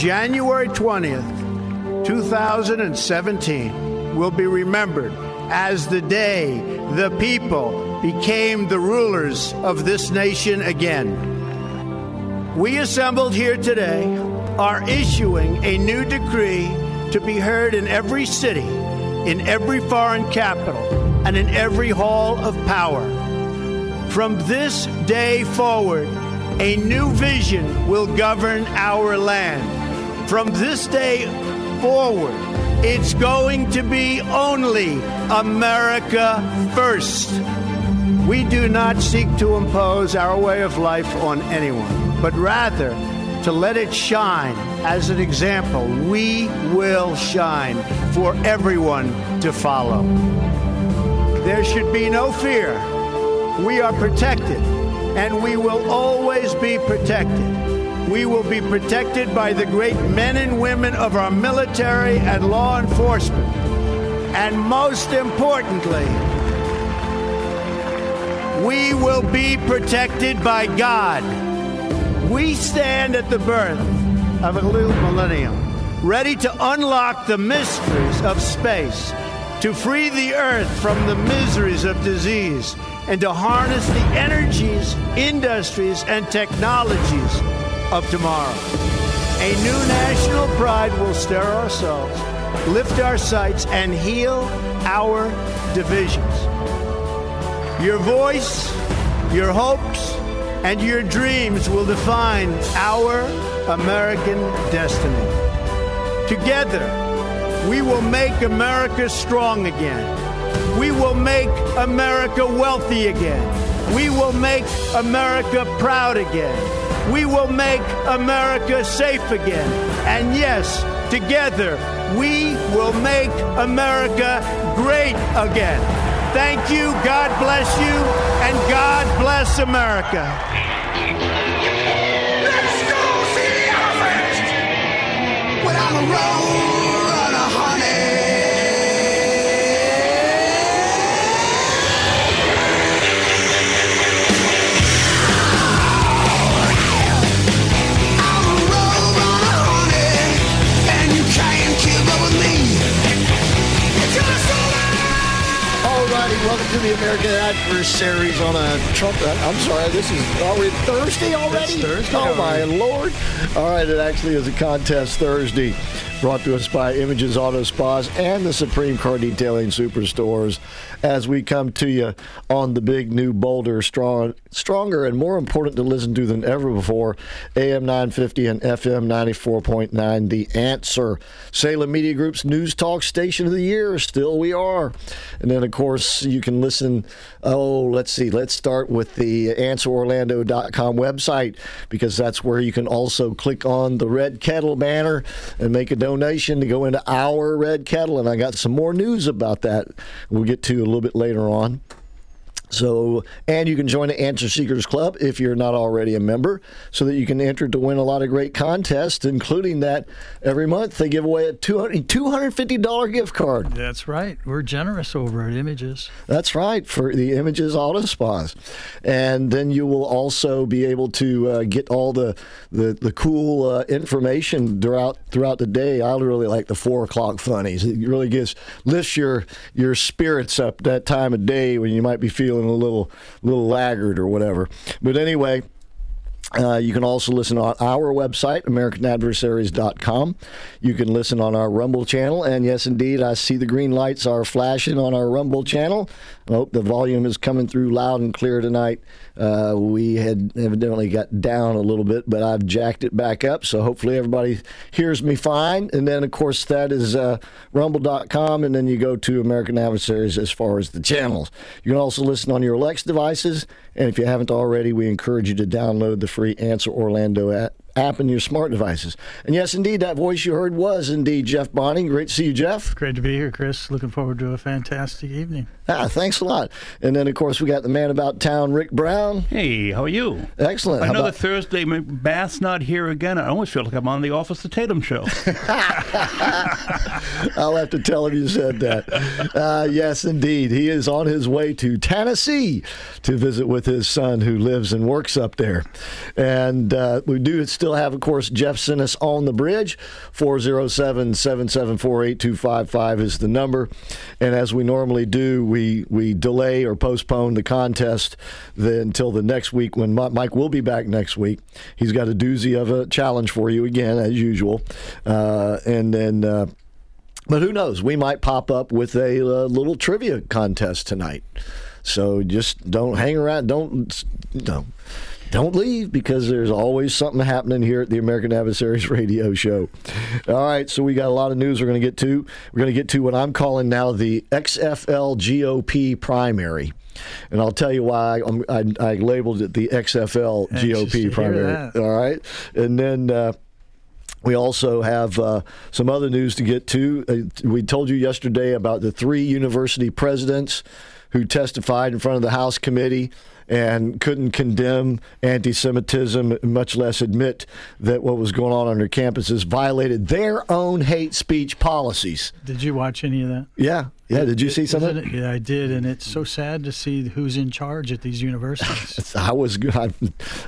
January 20th, 2017 will be remembered as the day the people became the rulers of this nation again. We assembled here today are issuing a new decree to be heard in every city, in every foreign capital, and in every hall of power. From this day forward, a new vision will govern our land. From this day forward, it's going to be only America first. We do not seek to impose our way of life on anyone, but rather to let it shine as an example. We will shine for everyone to follow. There should be no fear. We are protected, and we will always be protected. We will be protected by the great men and women of our military and law enforcement. And most importantly, we will be protected by God. We stand at the birth of a new millennium, ready to unlock the mysteries of space, to free the earth from the miseries of disease, and to harness the energies, industries, and technologies of tomorrow. A new national pride will stir ourselves, lift our sights, and heal our divisions. Your voice, your hopes, and your dreams will define our American destiny. Together, we will make America strong again. We will make America wealthy again. We will make America proud again. We will make America safe again. And yes, together, we will make America great again. Thank you, God bless you, and God bless America. Let's go see the elephant! I'm a road the American Adversaries on a Trump. uh, I'm sorry, this is already Thursday already. It's Thursday Oh my lord! All right, it actually is a contest Thursday, brought to us by Images Auto Spas and the Supreme Car Detailing Superstores. As we come to you on the big new Boulder, strong, stronger and more important to listen to than ever before. AM 950 and FM 94.9. The Answer, Salem Media Group's news talk station of the year. Still, we are. And then, of course, you can listen. Oh, let's see. Let's start with the AnswerOrlando.com website because that's where you can also click on the Red Kettle banner and make a donation to go into our Red Kettle. And I got some more news about that. We'll get to a little bit later on. So, and you can join the Answer Seekers Club if you're not already a member, so that you can enter to win a lot of great contests, including that every month they give away a $200 $250 gift card. That's right. We're generous over at Images. That's right, for the Images Auto Spas. And then you will also be able to uh, get all the, the, the cool uh, information throughout throughout the day. I really like the four o'clock funnies. It really gives lifts your your spirits up that time of day when you might be feeling a little little laggard or whatever. But anyway, uh, you can also listen on our website, AmericanAdversaries.com. You can listen on our Rumble channel. And yes, indeed, I see the green lights are flashing on our Rumble channel. I hope the volume is coming through loud and clear tonight. Uh, we had evidently got down a little bit, but I've jacked it back up. So hopefully everybody hears me fine. And then, of course, that is uh, rumble.com. And then you go to American Adversaries as far as the channels. You can also listen on your Alexa devices. And if you haven't already, we encourage you to download the free Answer Orlando app, app in your smart devices. And yes, indeed, that voice you heard was indeed Jeff Bonning. Great to see you, Jeff. Great to be here, Chris. Looking forward to a fantastic evening. Ah, thanks a lot. And then, of course, we got the man about town, Rick Brown. Hey, how are you? Excellent. How Another about- Thursday, Bath's not here again. I almost feel like I'm on the Office of Tatum show. I'll have to tell him you said that. Uh, yes, indeed. He is on his way to Tennessee to visit with his son who lives and works up there. And uh, we do still have, of course, Jeff Sinnis on the bridge. 407 774 8255 is the number. And as we normally do, we, we delay or postpone the contest the, until the next week when Mike will be back next week. He's got a doozy of a challenge for you again, as usual. Uh, and then. Uh, but who knows? We might pop up with a uh, little trivia contest tonight. So just don't hang around. Don't no, don't leave because there's always something happening here at the American Adversaries Radio Show. All right, so we got a lot of news we're going to get to. We're going to get to what I'm calling now the XFL GOP primary. And I'll tell you why I'm, I, I labeled it the XFL GOP primary. All right, and then. Uh, we also have uh, some other news to get to. Uh, we told you yesterday about the three university presidents who testified in front of the House committee and couldn't condemn anti Semitism, much less admit that what was going on on their campuses violated their own hate speech policies. Did you watch any of that? Yeah. Yeah. Did you see some of Isn't it? it? Yeah, I did, and it's so sad to see who's in charge at these universities. I was I,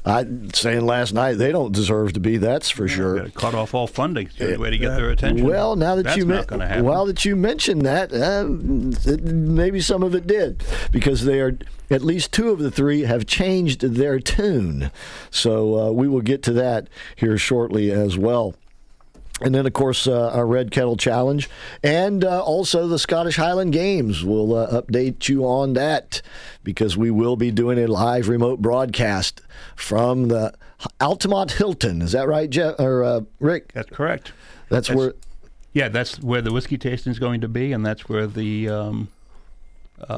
I saying last night they don't deserve to be. That's for sure. To cut off all funding. It's the only way to get their attention. Well, now that That's you not happen. well that you mentioned that, uh, it- maybe some of it did because they are at least two of the three have changed their tune. So uh, we will get to that here shortly as well. And then, of course, uh, our Red Kettle Challenge and uh, also the Scottish Highland Games. We'll uh, update you on that because we will be doing a live remote broadcast from the Altamonte Hilton. Is that right, Jeff or uh, Rick? That's correct. That's, That's- where Yeah, that's where the whiskey tasting is going to be, and that's where the um,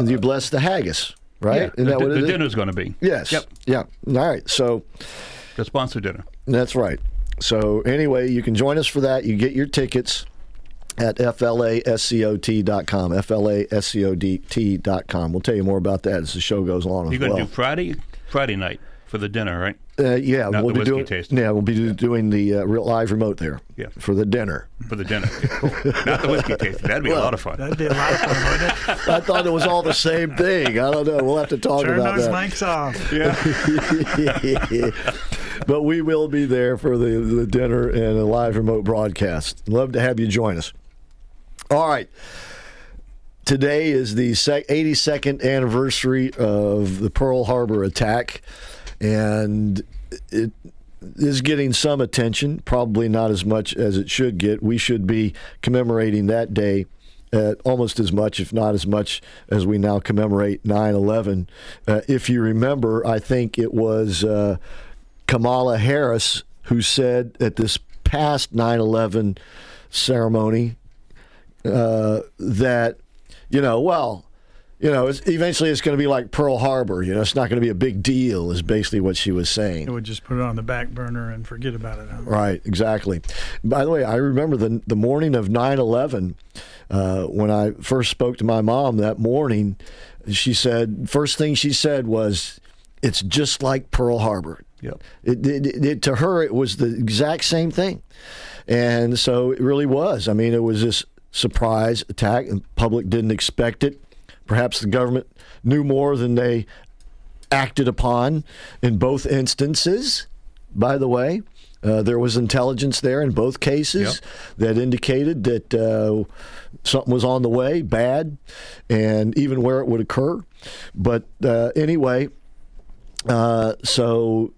you bless the haggis, right? yeah, the, that what the dinner's going to be. Yes. Yep. Yeah. All right. So The sponsor dinner. that's right. So anyway, you can join us for that. You get your tickets at flascot.com. flascot.com. We'll tell you more about that as the show goes on You're going to well. do Friday, Friday night for the dinner, right? Uh, yeah, Not we'll the be doing. tasting. Yeah, we'll be do- doing the uh, real live remote there. Yeah. For the dinner. For the dinner. Cool. Not the whiskey tasting. That'd be a lot of fun. That'd be a lot of fun, wouldn't it? I thought it was all the same thing. I don't know. We'll have to talk Turn about that. Turn those that. mics off. but we will be there for the, the dinner and a live remote broadcast. Love to have you join us. All right. Today is the 82nd anniversary of the Pearl Harbor attack, and it is getting some attention, probably not as much as it should get. We should be commemorating that day almost as much, if not as much, as we now commemorate 9 11. Uh, if you remember, I think it was uh, Kamala Harris who said at this past 9 11 ceremony uh, that, you know, well, you know, it's, eventually it's going to be like Pearl Harbor. You know, it's not going to be a big deal, is basically what she was saying. It would just put it on the back burner and forget about it. huh? Right, exactly. By the way, I remember the the morning of 9/11 uh, when I first spoke to my mom that morning. She said first thing she said was, "It's just like Pearl Harbor." Yep. It, it, it, to her, it was the exact same thing, and so it really was. I mean, it was this surprise attack, and the public didn't expect it. Perhaps the government knew more than they acted upon in both instances. By the way, uh, there was intelligence there in both cases that indicated that uh, something was on the way, bad, and even where it would occur. But uh, anyway, uh, so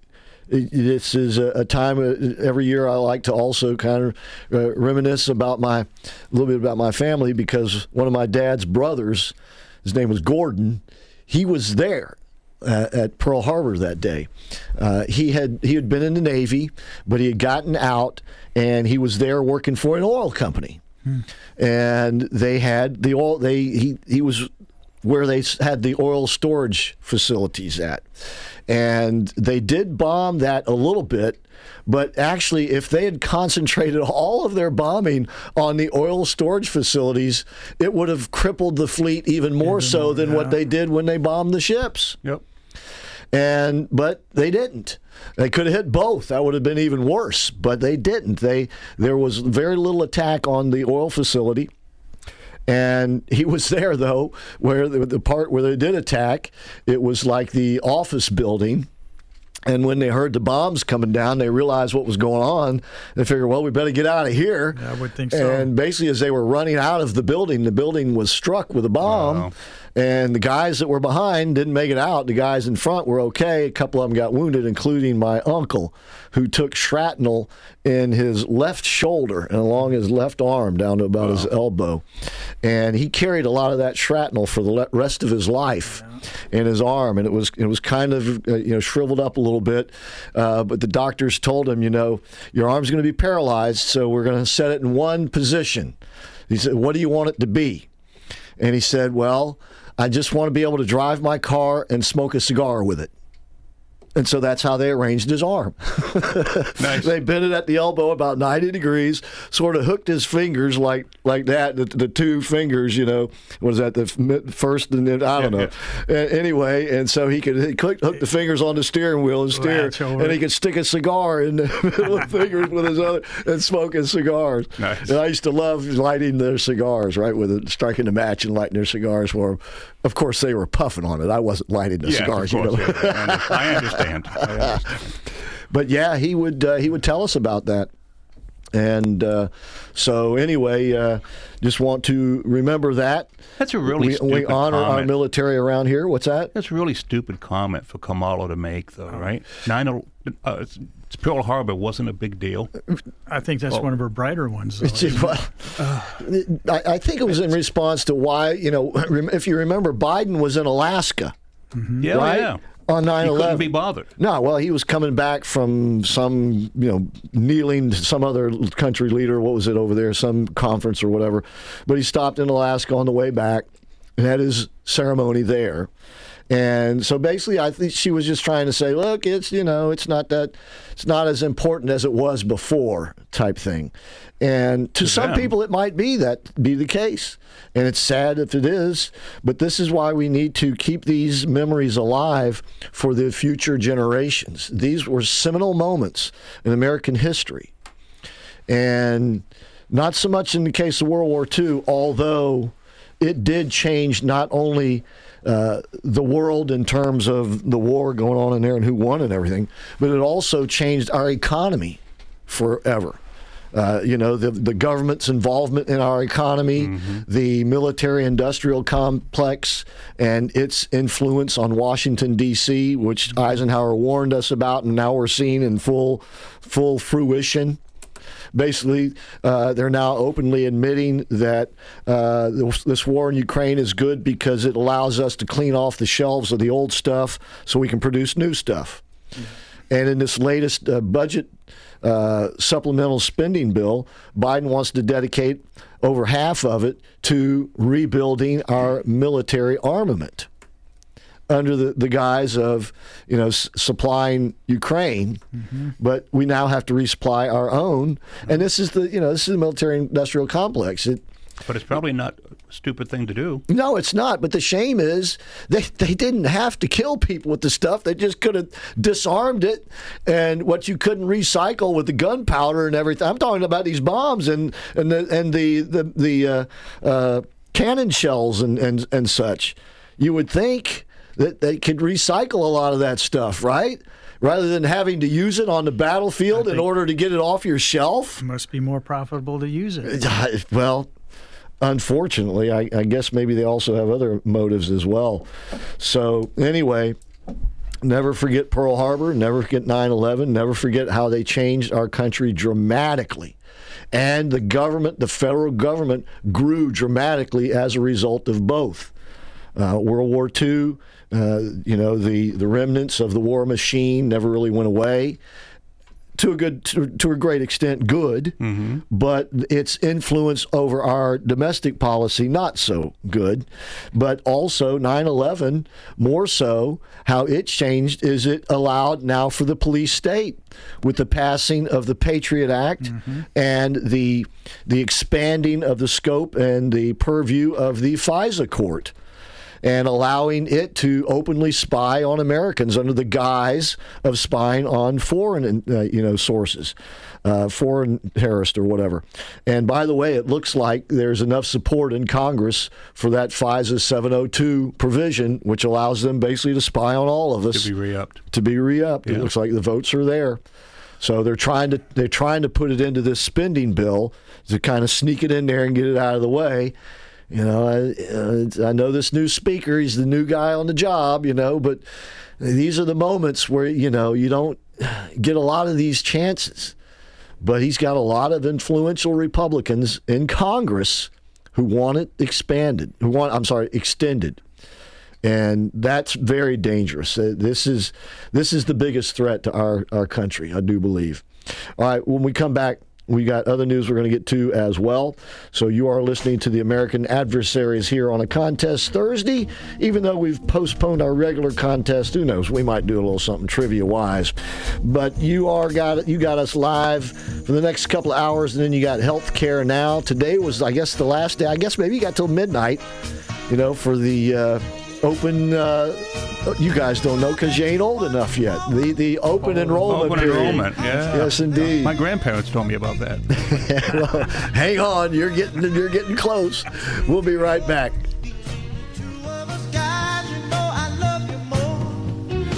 this is a, time uh, every year I like to also kind of uh, reminisce about my a little bit about my family because one of my dad's brothers, his name was Gordon, he was there uh, at Pearl Harbor that day. Uh, he had he had been in the Navy, but he had gotten out and he was there working for an oil company, and they had the oil. They he he was where they had the oil storage facilities at. And they did bomb that a little bit, but actually, if they had concentrated all of their bombing on the oil storage facilities, it would have crippled the fleet even more so than what they did when they bombed the ships. Yep. And but they didn't. They could have hit both. That would have been even worse. But they didn't. They there was very little attack on the oil facility. And he was there though, where the, the part where they did attack, it was like the office building, And when they heard the bombs coming down, they realized what was going on. They figured, well, we better get out of here. Yeah, I would think so. And basically, as they were running out of the building, the building was struck with a bomb. Wow. And the guys that were behind didn't make it out. The guys in front were okay. A couple of them got wounded, including my uncle, who took shrapnel in his left shoulder and along his left arm down to about his elbow. And he carried a lot of that shrapnel for the rest of his life in his arm, and it was it was kind of uh, you know shriveled up a little bit. Uh, but the doctors told him, you know, your arm's going to be paralyzed, so we're going to set it in one position. He said, "What do you want it to be?" And he said, Well, I just want to be able to drive my car and smoke a cigar with it. And so that's how they arranged his arm. Nice. they bent it at the elbow about 90 degrees, sort of hooked his fingers like like that, the, the two fingers, you know, was that, the first and then, I don't know. A- Anyway, and so he could he hook the fingers on the steering wheel and steer, and he could stick a cigar in the middle of the fingers with his other and smoke his cigars. Nice. And I used to love lighting their cigars, right, with it, striking a match and lighting their cigars for them. Of course, they were puffing on it. I wasn't lighting the cigars, you know. yeah. I understand. I understand. but yeah, he would uh, he would tell us about that. And uh, so, anyway, uh, just want to remember that. That's a really we, stupid we honor our military around here. What's that? That's a really stupid comment for Kamala to make, though, right? Nine, uh, Pearl Harbor wasn't a big deal. I think that's one of her brighter ones. though. Gee, well, I, I think it was in response to why, you know, if you remember, Biden was in Alaska, mm-hmm. Yeah, right? yeah. On 9 He couldn't 11. be bothered. No, well, he was coming back from some, you know, kneeling to some other country leader. What was it over there? Some conference or whatever. But he stopped in Alaska on the way back and had his ceremony there. And so basically, I think she was just trying to say, look, it's you know, it's not that, it's not as important as it was before, type thing. And to some them. people, it might be that be the case, and it's sad if it is. But this is why we need to keep these memories alive for the future generations. These were seminal moments in American history, and not so much in the case of World War II, although it did change not only uh, the world in terms of the war going on in there and who won and everything, but it also changed our economy forever. Uh, you know, the, the government's involvement in our economy, the military industrial complex, and its influence on Washington, D.C., which Eisenhower warned us about, and now we're seeing in full, full fruition basically uh, they're now openly admitting that uh, this, war in Ukraine is good because it allows us to clean off the shelves of the old stuff so we can produce new stuff. And in this latest uh, budget uh, supplemental spending bill, Biden wants to dedicate over half of it to rebuilding our military armament under the, the guise of you know s- supplying Ukraine, but we now have to resupply our own. And this is the you know this is the military industrial complex. It, But it's probably not a stupid thing to do. no, it's not. But the shame is they they didn't have to kill people with the stuff. They just could have disarmed it, and what you couldn't recycle with the gunpowder and everything. I'm talking about these bombs and and the and the the the uh, uh, cannon shells and and and such. You would think that they could recycle a lot of that stuff, right? Rather than having to use it on the battlefield in order to get it off your shelf. must be more profitable to use it. Well, unfortunately, I, I guess maybe they also have other motives as well. So, anyway, never forget Pearl Harbor, never forget 9 11, never forget how they changed our country dramatically. And the government, the federal government, grew dramatically as a result of both. Uh, World War II, uh, you know, the, the remnants of the war machine never really went away. To a good to, to a great extent good. But its influence over our domestic policy not so good. But also 9/11 more so how it changed is it allowed now for the police state with the passing of the Patriot Act and the the expanding of the scope and the purview of the FISA court and allowing it to openly spy on Americans under the guise of spying on foreign, uh, you know, sources, uh, foreign terrorists or whatever. And by the way, it looks like there's enough support in Congress for that FISA 702 provision, which allows them basically to spy on all of us To be re-upped. to be re-upped. It looks like the votes are there. So they're trying to they're trying to put it into this spending bill to kind of sneak it in there and get it out of the way. You know, I, uh, I know this new speaker; he's the new guy on the job. You know, but these are the moments where you know you don't get a lot of these chances. But he's got a lot of influential Republicans in Congress who want it expanded. Who want? I'm sorry, extended and that's very dangerous. Uh, This is this is the biggest threat to our our country, I do believe. All right, when we come back, we got other news we're going to get to as well. So you are listening to the American Adversaries here on a contest Thursday. Even though we've postponed our regular contest, who knows? We might do a little something trivia wise. But you are got you got us live for the next couple of hours, and then you got health care now. Today was, I guess, the last day. I guess maybe you got till midnight. You know, for the. Uh, Open, uh, you guys don't know because you ain't old enough yet. The the open enrollment. Open period. enrollment, yeah. Yes, indeed. My grandparents told me about that. Well, hang on, you're getting you're getting close. We'll be right back.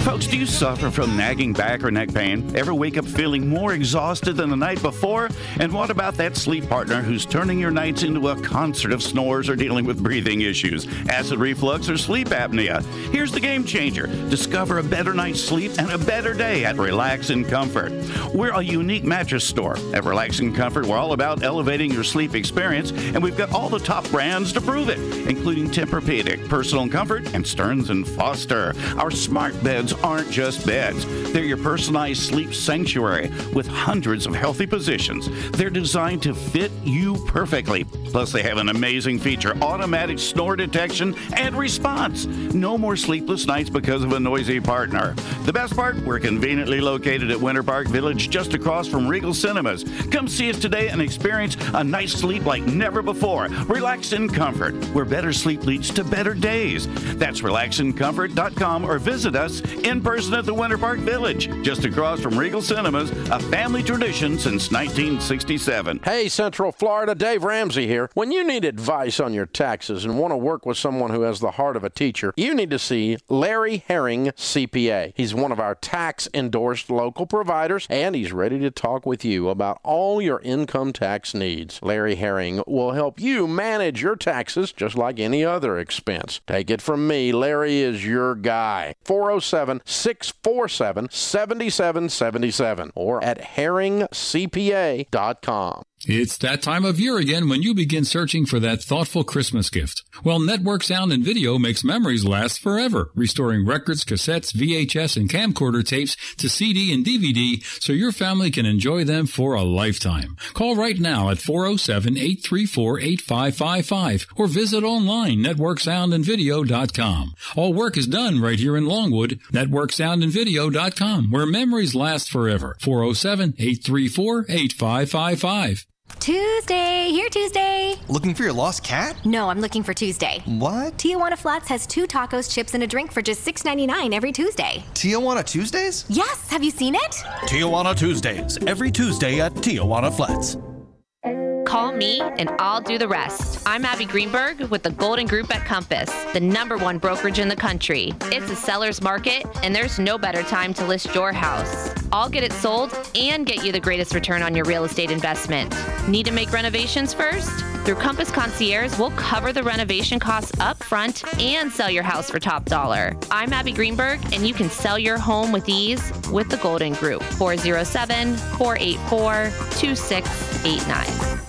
Folks, do you suffer from nagging back or neck pain? Ever wake up feeling more exhausted than the night before? And what about that sleep partner who's turning your nights into a concert of snores or dealing with breathing issues, acid reflux, or sleep apnea? Here's the game changer. Discover a better night's sleep and a better day at Relax and Comfort. We're a unique mattress store. At Relax and Comfort, we're all about elevating your sleep experience, and we've got all the top brands to prove it, including Tempur-Pedic, Personal Comfort, and Stearns and Foster. Our smart beds aren't just beds. They're your personalized sleep sanctuary with hundreds of healthy positions. They're designed to fit you perfectly. Plus, they have an amazing feature automatic snore detection and response. No more sleepless nights because of a noisy partner. The best part, we're conveniently located at Winter Park Village just across from Regal Cinemas. Come see us today and experience a night's sleep like never before. Relax in comfort, where better sleep leads to better days. That's relaxincomfort.com or visit us in person at the Winter Park Village, just across from Regal Cinemas, a family tradition since 1967. Hey, Central Florida, Dave Ramsey here. When you need advice on your taxes and want to work with someone who has the heart of a teacher, you need to see Larry Herring, CPA. He's one of our tax endorsed local providers, and he's ready to talk with you about all your income tax needs. Larry Herring will help you manage your taxes just like any other expense. Take it from me, Larry is your guy. 407 647 7777 or at herringcpa.com. It's that time of year again when you begin searching for that thoughtful Christmas gift. Well, Network Sound and Video makes memories last forever, restoring records, cassettes, VHS, and camcorder tapes to CD and DVD so your family can enjoy them for a lifetime. Call right now at 407-834-8555 or visit online networksoundandvideo.com. All work is done right here in Longwood, networksoundandvideo.com, where memories last forever. 407-834-8555. Tuesday, here Tuesday. Looking for your lost cat? No, I'm looking for Tuesday. What? Tijuana Flats has two tacos, chips, and a drink for just $6.99 every Tuesday. Tijuana Tuesdays? Yes, have you seen it? Tijuana Tuesdays, every Tuesday at Tijuana Flats. Call me and I'll do the rest. I'm Abby Greenberg with the Golden Group at Compass, the number one brokerage in the country. It's a seller's market, and there's no better time to list your house. I'll get it sold and get you the greatest return on your real estate investment. Need to make renovations first? Through Compass Concierge, we'll cover the renovation costs up front and sell your house for top dollar. I'm Abby Greenberg, and you can sell your home with ease with the Golden Group. 407 484 2689.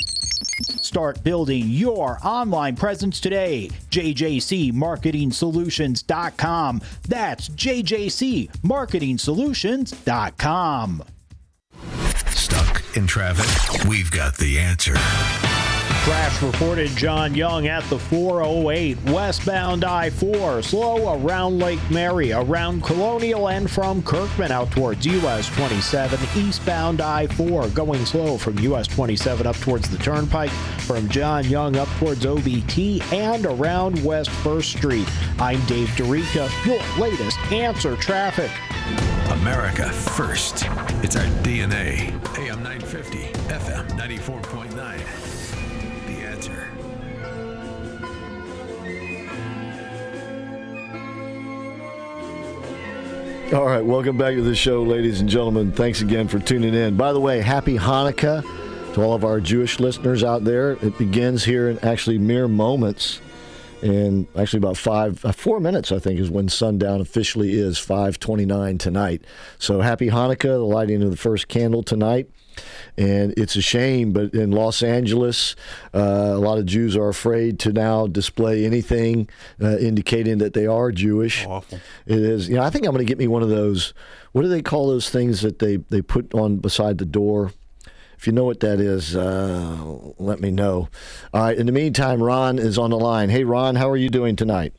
Start building your online presence today. JJCMarketingSolutions.com. That's JJCMarketingSolutions.com. Stuck in traffic? We've got the answer. Crash reported John Young at the 408 westbound I 4, slow around Lake Mary, around Colonial, and from Kirkman out towards US 27, eastbound I 4, going slow from US 27 up towards the Turnpike, from John Young up towards OBT, and around West 1st Street. I'm Dave Dorica, your latest answer traffic. America first. It's our DNA. AM 950, FM 94.9. All right, welcome back to the show, ladies and gentlemen. Thanks again for tuning in. By the way, happy Hanukkah to all of our Jewish listeners out there. It begins here in actually mere moments. And actually, about five, uh, four minutes, I think, is when sundown officially is 5:29 tonight. So, happy Hanukkah! The lighting of the first candle tonight, and it's a shame, but in Los Angeles, uh, a lot of Jews are afraid to now display anything uh, indicating that they are Jewish. Awful. It is. You know, I think I'm going to get me one of those. What do they call those things that they they put on beside the door? If you know what that is, uh, let me know. All right. In the meantime, Ron is on the line. Hey, Ron, how are you doing tonight?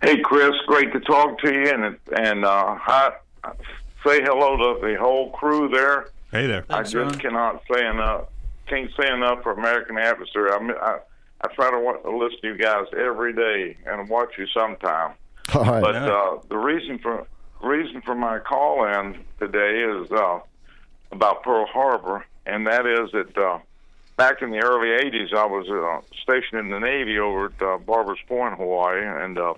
Hey, Chris, great to talk to you, and and uh, hi, say hello to the whole crew there. Hey there. I just cannot say enough. Can't say enough for American Adversary. I, mean, I I try to wa- listen to you guys every day and watch you sometime. All right. But uh, the reason for reason for my call in today is uh, about Pearl Harbor, and that is that uh, back in the early '80s, I was uh, stationed in the Navy over at uh, Barbers Point, Hawaii, and uh,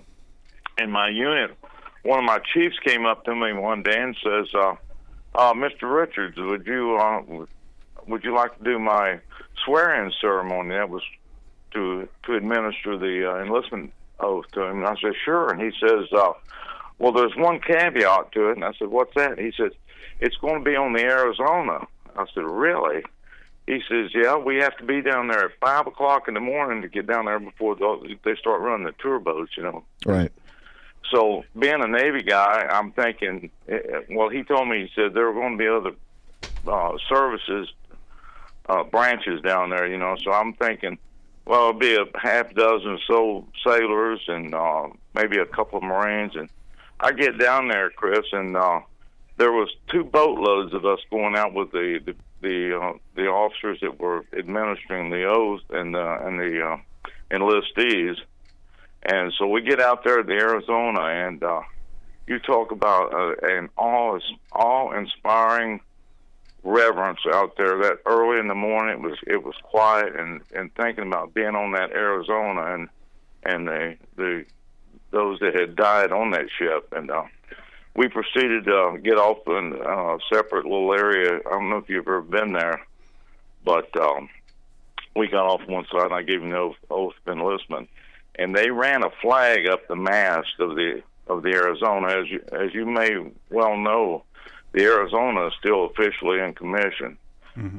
in my unit, one of my chiefs came up to me one day and says, uh, uh, "Mr. Richards, would you uh, would you like to do my swearing ceremony?" That was to to administer the uh, enlistment oath to him. And I said, "Sure." And he says, uh, "Well, there's one caveat to it." And I said, "What's that?" He says, "It's going to be on the Arizona." I said, "Really?" He says, "Yeah, we have to be down there at five o'clock in the morning to get down there before the, they start running the tour boats, you know." Right. So, being a Navy guy, I'm thinking. eh, eh, Well, he told me he said there were going to be other uh, services uh, branches down there, you know. So I'm thinking, well, it'll be a half dozen or so sailors and uh, maybe a couple of Marines. And I get down there, Chris, and uh, there was two boatloads of us going out with the the the, uh, the officers that were administering the oath and uh, and the uh, enlistees. And so we get out there to Arizona, and uh, you talk about uh, an awe awe inspiring reverence out there. That early in the morning, it was it was quiet, and and thinking about being on that Arizona and and the the those that had died on that ship, and uh, we proceeded to get off in uh, a separate little area. I don't know if you've ever been there, but um, we got off one side, and I gave them the oath of enlistment, and they ran a flag up the mast of the of the Arizona. As you as you may well know, the Arizona is still officially in commission,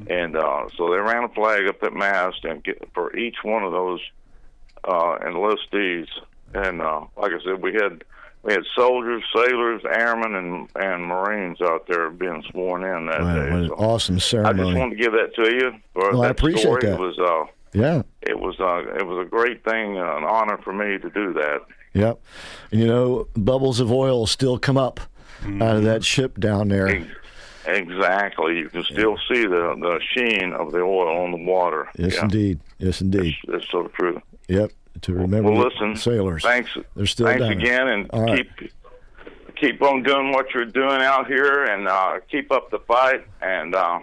and uh, so they ran a flag up that mast, and get, for each one of those uh, enlistees, and uh, like I said, we had we had soldiers, sailors, airmen, and and Marines out there being sworn in that Wow, day. So awesome ceremony! I just wanted to give that to you. For Well, I appreciate story. that. It was uh, Yeah. it was uh, it was a great thing, uh, an honor for me to do that. Yep. And you know, bubbles of oil still come up out of that ship down there. Exactly, you can still see the the sheen of the oil on the water. Yes, yeah. indeed. Yes, indeed. That's so true. Yep. To remember Well, the listen, sailors. Thanks. They're still thanks down again, and right. keep keep on doing what you're doing out here, and uh, keep up the fight. And uh,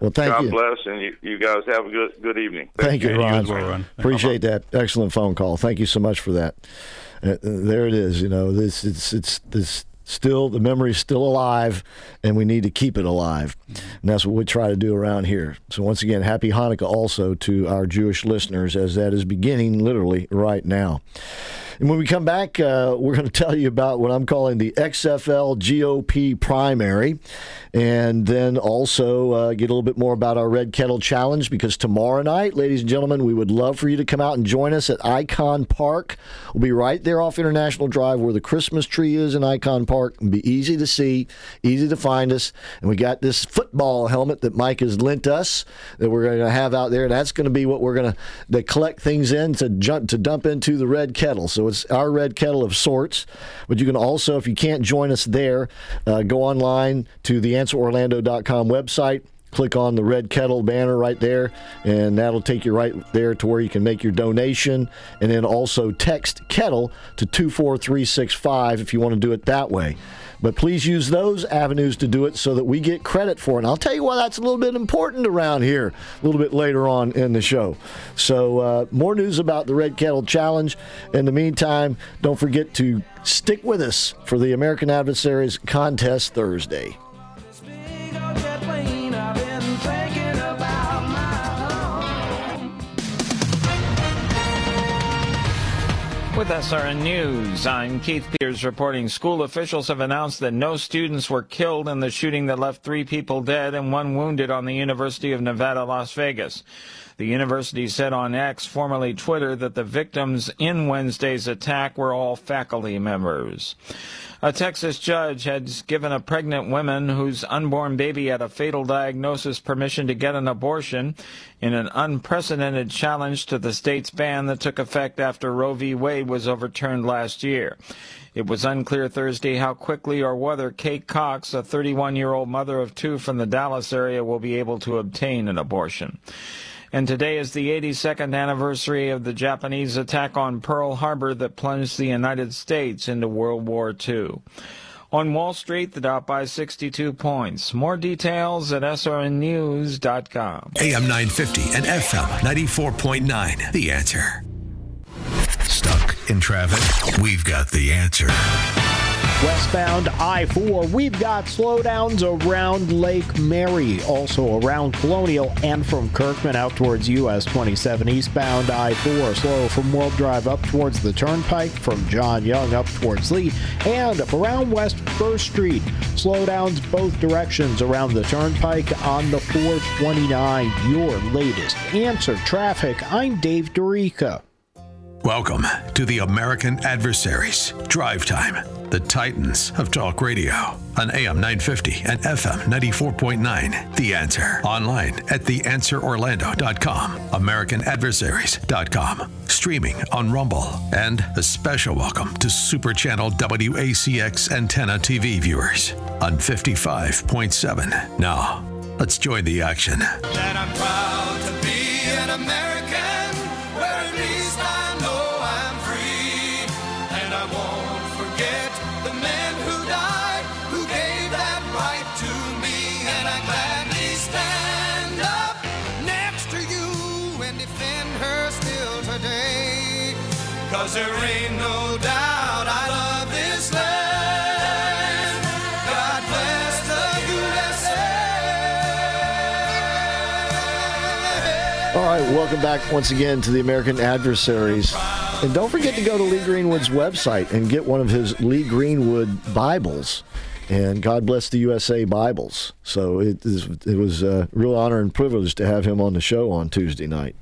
Well, thank God you. bless, and you, you guys have a good good evening. Thank you, you Ron. as well, Ron. Appreciate that excellent phone call. Thank you so much for that. Uh, uh, there it is. You know, this it's it's this still the memory is still alive, and we need to keep it alive, and that's what we try to do around here. So once again, happy Hanukkah also to our Jewish listeners, as that is beginning literally right now. And when we come back, uh, we're going to tell you about what I'm calling the XFL GOP primary, and then also uh, get a little bit more about our Red Kettle Challenge because tomorrow night, ladies and gentlemen, we would love for you to come out and join us at Icon Park. We'll be right there off International Drive where the Christmas tree is in Icon Park. It'll be easy to see, easy to find us. And we got this football helmet that Mike has lent us that we're going to have out there. That's going to be what we're going to collect things in to jump to dump into the Red Kettle. So it's our Red Kettle of sorts. But you can also, if you can't join us there, uh, go online to the answerorlando.com website. Click on the red kettle banner right there, and that'll take you right there to where you can make your donation. And then also text kettle to 24365 if you want to do it that way. But please use those avenues to do it so that we get credit for it. And I'll tell you why that's a little bit important around here a little bit later on in the show. So, uh, more news about the Red Kettle Challenge. In the meantime, don't forget to stick with us for the American Adversaries Contest Thursday. With SRN News, I'm Keith Peters reporting school officials have announced that no students were killed in the shooting that left three people dead and one wounded on the University of Nevada, Las Vegas. The university said on X, formerly Twitter, that the victims in Wednesday's attack were all faculty members. A Texas judge has given a pregnant woman whose unborn baby had a fatal diagnosis permission to get an abortion in an unprecedented challenge to the state's ban that took effect after Roe v. Wade was overturned last year. It was unclear Thursday how quickly or whether Kate Cox, a 31 year old mother of two from the Dallas area, will be able to obtain an abortion. And today is the 82nd anniversary of the Japanese attack on Pearl Harbor that plunged the United States into World War II. On Wall Street, the Dow by 62 points. More details at srnnews.com. AM 950 and FM 94.9. The answer. Stuck in traffic? We've got the answer. Westbound I 4, we've got slowdowns around Lake Mary, also around Colonial, and from Kirkman out towards US 27. Eastbound I 4, slow from World Drive up towards the Turnpike, from John Young up towards Lee, and around West 1st Street. Slowdowns both directions around the Turnpike on the 429. Your latest answer traffic. I'm Dave Dorica. Welcome to the American Adversaries Drive Time, the Titans of Talk Radio on AM 950 and FM 94.9. The Answer. Online at theanswerorlando.com, AmericanAdversaries.com, streaming on Rumble, and a special welcome to Super Channel WACX antenna TV viewers on 55.7. Now, let's join the action. That I'm proud to be an American, I won't forget the men who died, who gave that right to me. And I gladly stand up next to you and defend her still today. Cause there ain't no doubt I love this land. God bless the USA. All right, welcome back once again to the American Adversaries. And don't forget to go to Lee Greenwood's website and get one of his Lee Greenwood Bibles. And God bless the USA Bibles. So it, is, it was a real honor and privilege to have him on the show on Tuesday night.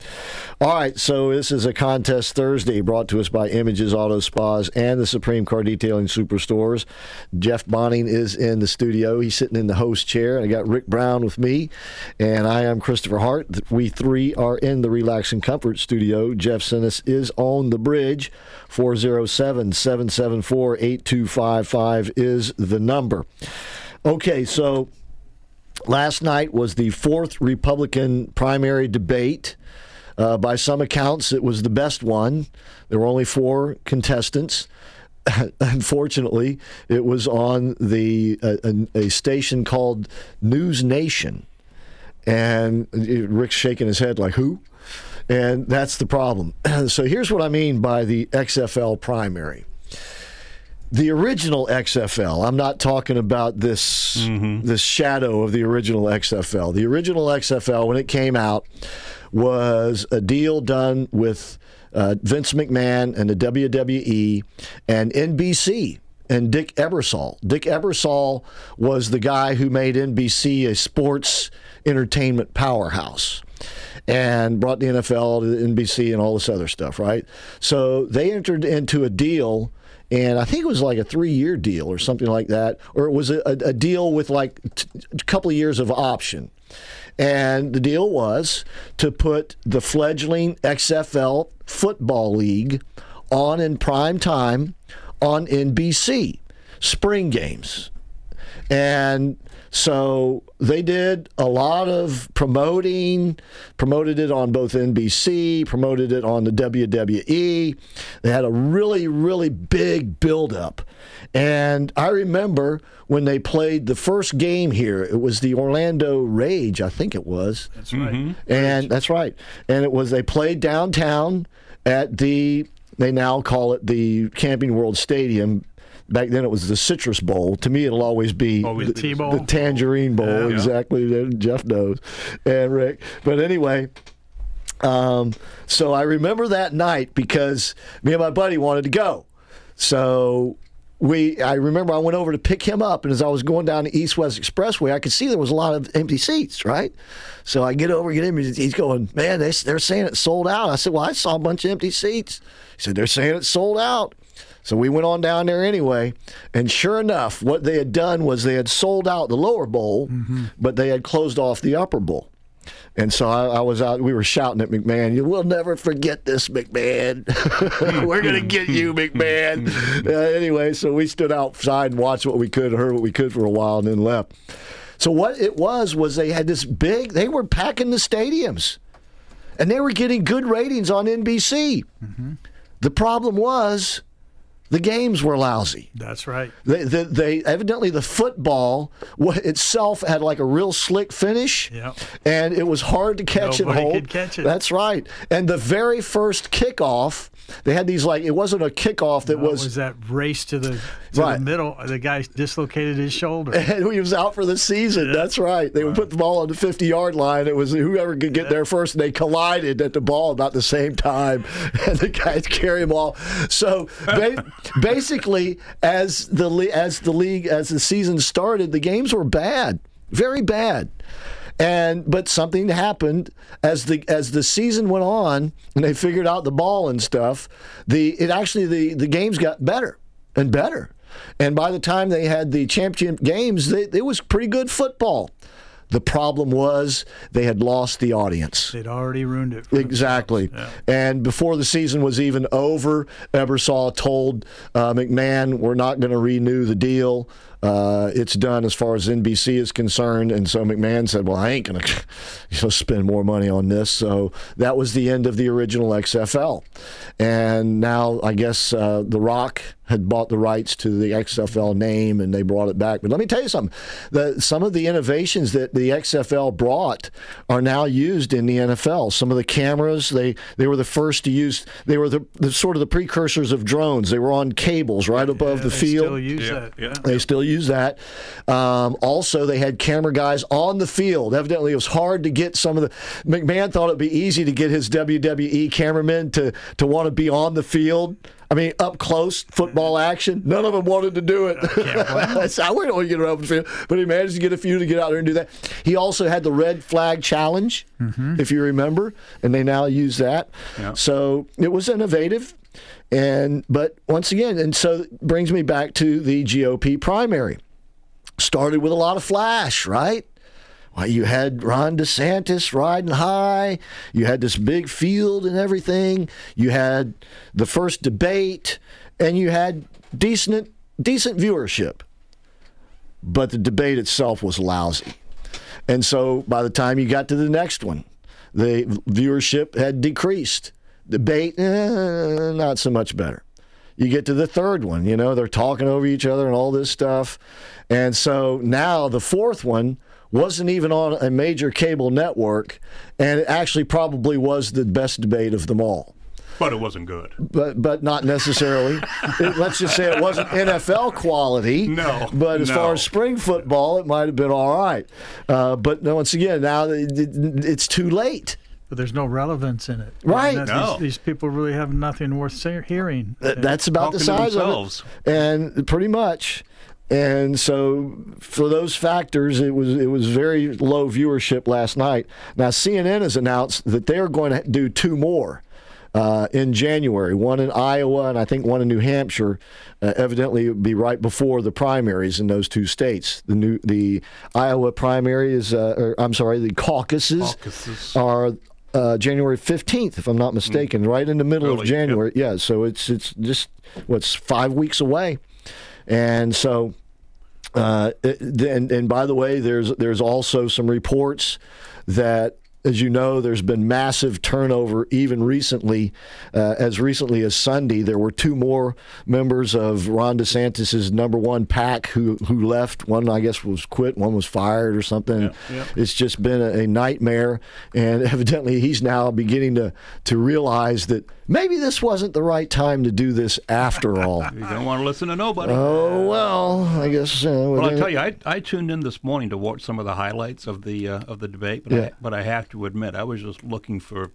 All right, so this is a contest Thursday brought to us by Images Auto Spas and the Supreme Car Detailing Superstores. Jeff Bonning is in the studio. He's sitting in the host chair. I got Rick Brown with me, and I am Christopher Hart. We three are in the Relax and Comfort studio. Jeff Sinnis is on the bridge. 407 774 8255 is the number. Okay, so last night was the fourth Republican primary debate. Uh, by some accounts, it was the best one. There were only four contestants. Unfortunately, it was on the uh, a, a station called News Nation, And Rick's shaking his head like, who? And that's the problem. so here's what I mean by the XFL primary. The original XFL, I'm not talking about this this shadow of the original XFL. The original XFL when it came out was a deal done with uh, Vince McMahon and the WWE and NBC and Dick Ebersol. Dick Ebersol was the guy who made NBC a sports entertainment powerhouse and brought the NFL to NBC and all this other stuff, right? So they entered into a deal. And I think it was like a three-year deal or something like that, or it was a, a deal with like t- a couple of years of option. And the deal was to put the fledgling XFL football league on in prime time on NBC, spring games. And so they did a lot of promoting, promoted it on both NBC, promoted it on the WWE. They had a really, really big buildup. And I remember when they played the first game here, it was the Orlando Rage, I think it was. That's right. Mm-hmm. And that's right. And it was they played downtown at the they now call it the Camping World Stadium. Back then it was the Citrus Bowl. To me, it'll always be Always the, the T-Bowl? the Tangerine Bowl. Yeah. Exactly. Jeff knows, and Rick. But anyway, um, so I remember that night because me and my buddy wanted to go. So we, I remember I went over to pick him up, and as I was going down the East West Expressway, I could see there was a lot of empty seats, right? So I get over, get him, he's going, man, they, they're saying it's sold out. I said, well, I saw a bunch of empty seats. He said, they're saying it's sold out. So we went on down there anyway, and sure enough, what they had done was they had sold out the lower bowl, but they had closed off the upper bowl. And so I, I was out. We were shouting at McMahon. You will never forget this, McMahon. we're gonna get you, McMahon. Uh, anyway, so we stood outside and watched what we could, heard what we could for a while, and then left. So what it was was they had this big. They were packing the stadiums, and they were getting good ratings on NBC. The problem was the games were lousy. That's right. They, they, they evidently the football itself had like a real slick finish, Yep. and it was hard to catch Nobody and hold. could catch it. That's right. And the very first kickoff, they had these like it wasn't a kickoff that What was, was that race to the to Right. the middle? The guy dislocated his shoulder. and he was out for the season. That's right. They would put the ball on the 50 yard line. It was whoever could get there first, and they collided at the ball about the same time. And the guys carry them all. So ba- basically, as the as the league as the season started, the games were bad, very bad. And but something happened as the as the season went on, and they figured out the ball and stuff. The it actually the the games got better and better. And by the time they had the championship games, they, it was pretty good football. The problem was they had lost the audience. They'd already ruined it. for Exactly. And before the season was even over, Ebersol told uh, McMahon, "We're not going to renew the deal. Uh, it's done as far as NBC is concerned." And so McMahon said, "Well, I ain't going to you know, spend more money on this." So that was the end of the original XFL. And now I guess uh, The Rock had bought the rights to the XFL name and they brought it back. But let me tell you something: the, some of the innovations that the XFL brought are now used in the NFL. Some of the cameras they they were the first to use. They were the, the sort of the precursors of drones. They were on cables right above the field. they field. still use that. Yeah. They still use that. Um, also, they had camera guys on the field. Evidently, it was hard to get some of the. McMahon thought it'd be easy to get his WWE cameramen to to want to be on the field. I mean, up close football action. None of them wanted to do it. so I wouldn't want to get around the field, but he managed to get a few to get out there and do that. He also had the red flag challenge, if you remember, and they now use that. Yeah. So it was innovative. And but once again, and so brings me back to the GOP primary. Started with a lot of flash, right? Well, you had Ron DeSantis riding high. You had this big field and everything. You had the first debate, and you had decent decent viewership. But the debate itself was lousy. And so by the time you got to the next one, the viewership had decreased. Debate, eh, not so much better. You get to the third one, you know, they're talking over each other and all this stuff. And so now the fourth one wasn't even on a major cable network, and it actually probably was the best debate of them all. But it wasn't good. But but not necessarily. It- let's just say it wasn't NFL quality. No, But as no. far as spring football, it might have been all right. Uh, but once again, now it- it- it's too late. But there's no relevance in it. Right. No. These, these people really have nothing worth say, hearing. Th- That's about the size of it, and pretty much. And so, for those factors, it was it was very low viewership last night. Now, CNN has announced that they are going to do two more uh, in January. One in Iowa, and I think one in New Hampshire. Uh, evidently, it would be right before the primaries in those two states. The new the Iowa primary is, uh, or, I'm sorry, the caucuses, Caucuses. are uh, January 15th, if I'm not mistaken, right in the middle of Early, January. Yeah, so it's it's just what's five weeks away, and so. Uh, and, and by the way, there's there's also some reports that, as you know, there's been massive turnover even recently. Uh, as recently as Sunday, there were two more members of Ron DeSantis's number one pack who who left. One, I guess, was quit. One was fired or something. It's just been a, a nightmare, and evidently he's now beginning to to realize that maybe this wasn't the right time to do this after all. You don't want to listen to nobody. Oh well, I guess. Uh, Well, I then- tell you, I, I tuned in this morning to watch some of the highlights of the uh, of the debate, but Yeah. I, but I have to admit, I was just looking for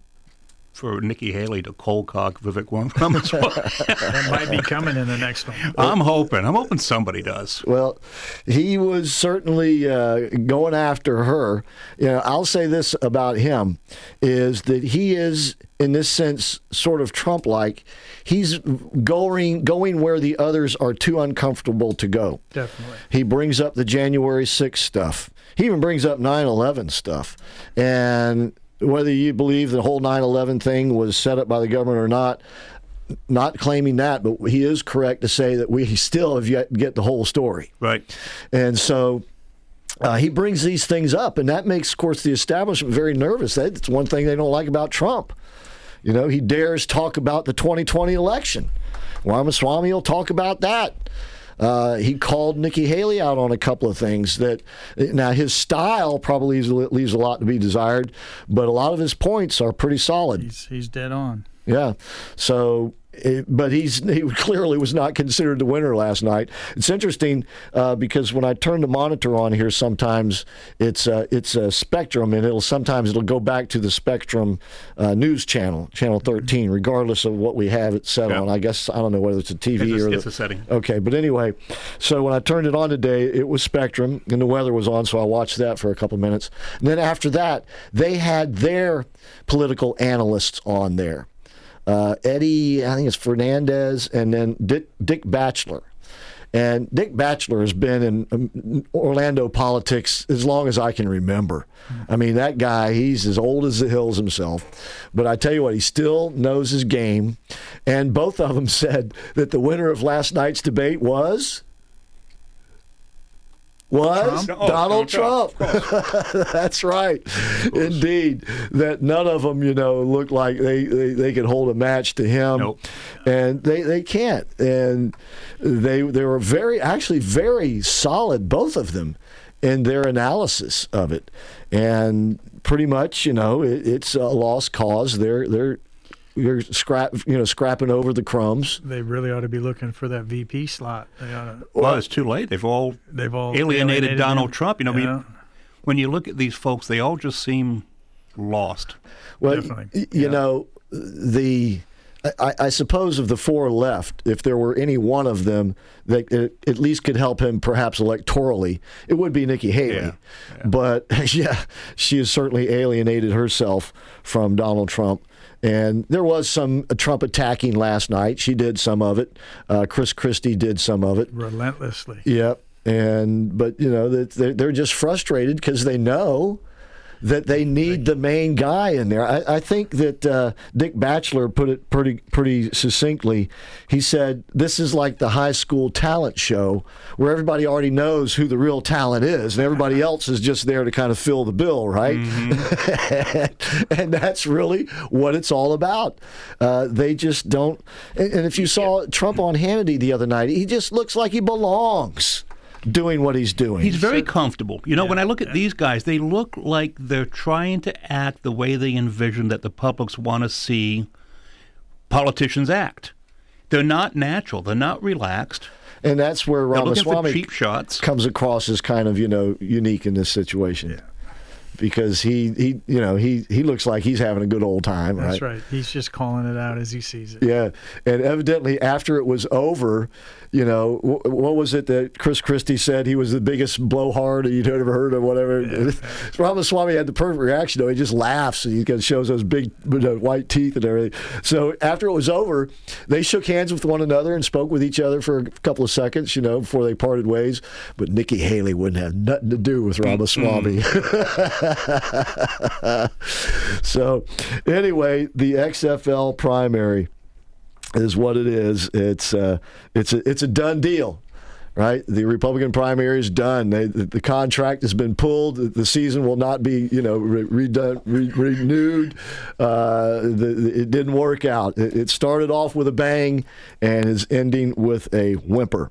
for Nikki Haley to cold cock Vivek Ramaswamy. that might be coming in the next one. I'm hoping. I'm hoping somebody does. Well, he was certainly uh, going after her. You know, I'll say this about him is that he is, in this sense, sort of Trump-like. He's going going where the others are too uncomfortable to go. Definitely. He brings up the January 6th stuff. He even brings up 9/11 stuff, and whether you believe the whole 9/11 thing was set up by the government or not, not claiming that, but he is correct to say that we still have yet to get the whole story. Right. And so uh, he brings these things up, and that makes, of course, the establishment very nervous. That's one thing they don't like about Trump. You know, he dares talk about the 2020 election. Ramaswamy will talk about that. Uh, he called Nikki Haley out on a couple of things that now his style probably leaves, leaves a lot to be desired, but a lot of his points are pretty solid. He's, he's dead on. Yeah. So, it, but he's he clearly was not considered the winner last night. It's interesting uh, because when I turn the monitor on here, sometimes it's uh, it's a Spectrum, and it'll sometimes it'll go back to the Spectrum uh, news channel, channel 13, regardless of what we have it set on. I guess I don't know whether it's a TV It's a- or it's the, a setting. Okay, but anyway, so when I turned it on today, it was Spectrum, and the weather was on, so I watched that for a couple of minutes. And then after that, they had their political analysts on there. Uh, Eddie, I think it's Fernandez, and then Dick, Dick Batchelor. And Dick Batchelor has been in um, Orlando politics as long as I can remember. I mean, that guy, he's as old as the hills himself. But I tell you what, he still knows his game. And both of them said that the winner of last night's debate was. Was Trump? Donald Donald Trump. That's right. Indeed. That none of them, you know, looked like they, they, they could hold a match to him. And they, they can't. And they they were very actually very solid, both of them, in their analysis of it. And pretty much, you know, it, it's a lost cause. They're they're you're scrap you know, scrapping over the crumbs. They really ought to be looking for that VP slot. They ought to, Well, it's too late. They've all They've all alienated, alienated Donald him. Trump. You know, I mean, when you look at these folks, they all just seem lost. Well, y- you know, the I, I suppose of the four left, if there were any one of them that it, at least could help him, perhaps electorally, it would be Nikki Haley. But yeah, she has certainly alienated herself from Donald Trump. And there was some Trump attacking last night. She did some of it. Uh, Chris Christie did some of it. relentlessly. Yep. And but you know they're just frustrated because they know that they need the main guy in there. I, I think that uh, Dick Batchelor put it pretty pretty succinctly. He said this is like the high school talent show where everybody already knows who the real talent is, and everybody else is just there to kind of fill the bill, right? and that's really what it's all about. Uh, they just don't. And, and if you saw Trump on Hannity the other night, he just looks like he belongs. Doing what he's doing. He's very comfortable. You know, when I look at these guys, they look like they're trying to act the way they envision that the publics want to see politicians act. They're not natural. They're not relaxed. And that's where They're Ramaswamy cheap shots. comes across as kind of you know unique in this situation. Because he, he you know he, he looks like he's having a good old time, That's right. He's just calling it out as he sees it. Yeah, and evidently after it was over, you know, what was it that Chris Christie said he was the biggest blowhard you'd ever heard of, whatever. Ramaswamy had the perfect reaction. though. he just laughs and he shows those big you know, white teeth and everything. So after it was over, they shook hands with one another and spoke with each other for a couple of seconds, you know, before they parted ways. But Nikki Haley wouldn't have nothing to do with Ramaswamy. so anyway, the XFL primary is what it is. It's uh, it's a it's a done deal. Right, the Republican primary is done. They, the, the contract has been pulled. The, the season will not be, you know, re, redone, re, renewed. Uh, the, it didn't work out. It, it started off with a bang and is ending with a whimper.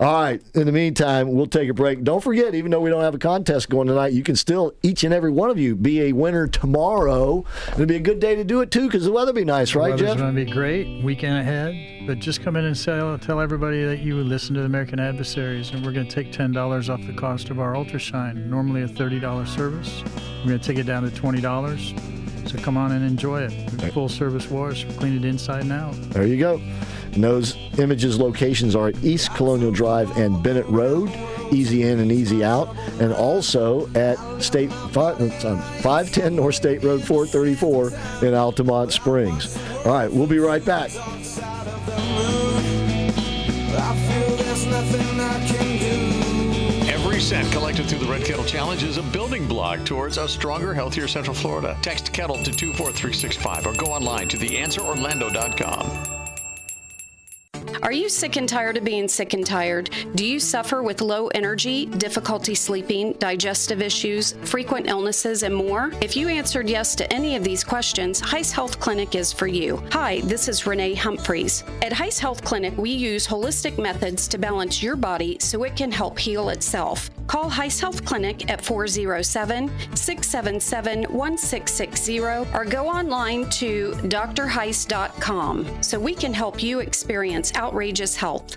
All right. In the meantime, we'll take a break. Don't forget, even though we don't have a contest going tonight, you can still each and every one of you be a winner tomorrow. It'll be a good day to do it too because the weather will be nice, right, Jeff? going to be great. Weekend ahead. But just come in and tell, tell everybody that you listen to the American Adversaries, and we're going to take $10 off the cost of our Ultrashine. Normally a $30 service. We're going to take it down to $20. So come on and enjoy it. We Full service wash. Clean it inside and out. There you go. And those images locations are at East Colonial Drive and Bennett Road, easy in and easy out, and also at State fi- uh, it's on 510 North State Road 434 in Altamonte Springs. All right, we'll be right back. Every cent collected through the Red Kettle Challenge is a building block towards a stronger, healthier Central Florida. Text Kettle to 24365 or go online to theanswerorlando.com. Are you sick and tired of being sick and tired? Do you suffer with low energy, difficulty sleeping, digestive issues, frequent illnesses, and more? If you answered yes to any of these questions, Heiss Health Clinic is for you. Hi, this is Renee Humphreys. At Heiss Health Clinic, we use holistic methods to balance your body so it can help heal itself. Call Heist Health Clinic at 407 677 1660 or go online to drheist.com so we can help you experience outrageous health.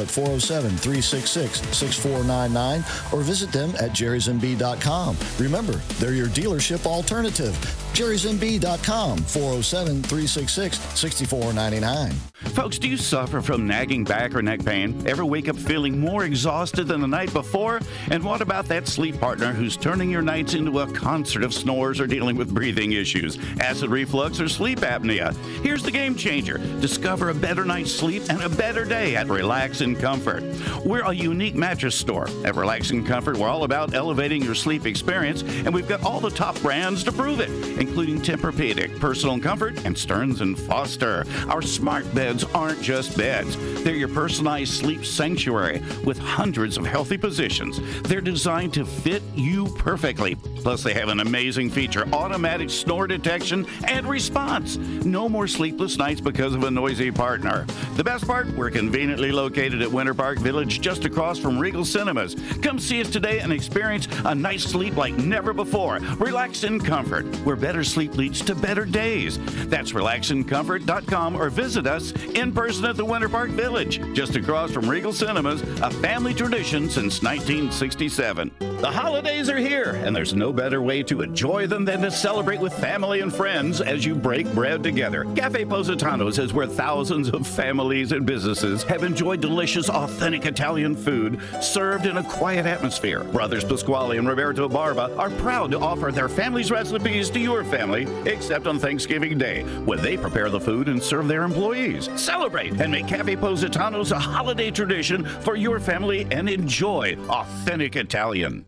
at 407 366 6499 or visit them at jerrysmb.com. Remember, they're your dealership alternative. jerrysmb.com 407 366 6499. Folks, do you suffer from nagging back or neck pain? Ever wake up feeling more exhausted than the night before? And what about that sleep partner who's turning your nights into a concert of snores or dealing with breathing issues, acid reflux, or sleep apnea? Here's the game changer. Discover a better night's sleep and a better day at Relax and Comfort. We're a unique mattress store. At Relax and Comfort, we're all about elevating your sleep experience, and we've got all the top brands to prove it, including Tempur-Pedic, Personal Comfort, and Stearns and Foster. Our smart beds aren't just beds. They're your personalized sleep sanctuary with hundreds of healthy positions. They're designed to fit you perfectly. Plus, they have an amazing feature automatic snore detection and response. No more sleepless nights because of a noisy partner. The best part, we're conveniently located at Winter Park Village just across from Regal Cinemas. Come see us today and experience a night's sleep like never before. Relax in comfort, where better sleep leads to better days. That's relaxincomfort.com or visit us in person at the Winter Park Village, just across from Regal Cinemas, a family tradition since 1967. The holidays are here, and there's no better way to enjoy them than to celebrate with family and friends as you break bread together. Cafe Positano's is where thousands of families and businesses have enjoyed delicious, authentic Italian food served in a quiet atmosphere. Brothers Pasquale and Roberto Barba are proud to offer their family's recipes to your family, except on Thanksgiving Day, when they prepare the food and serve their employees. Celebrate and make Cafe Positano's a holiday tradition for your family and enjoy authentic Italian.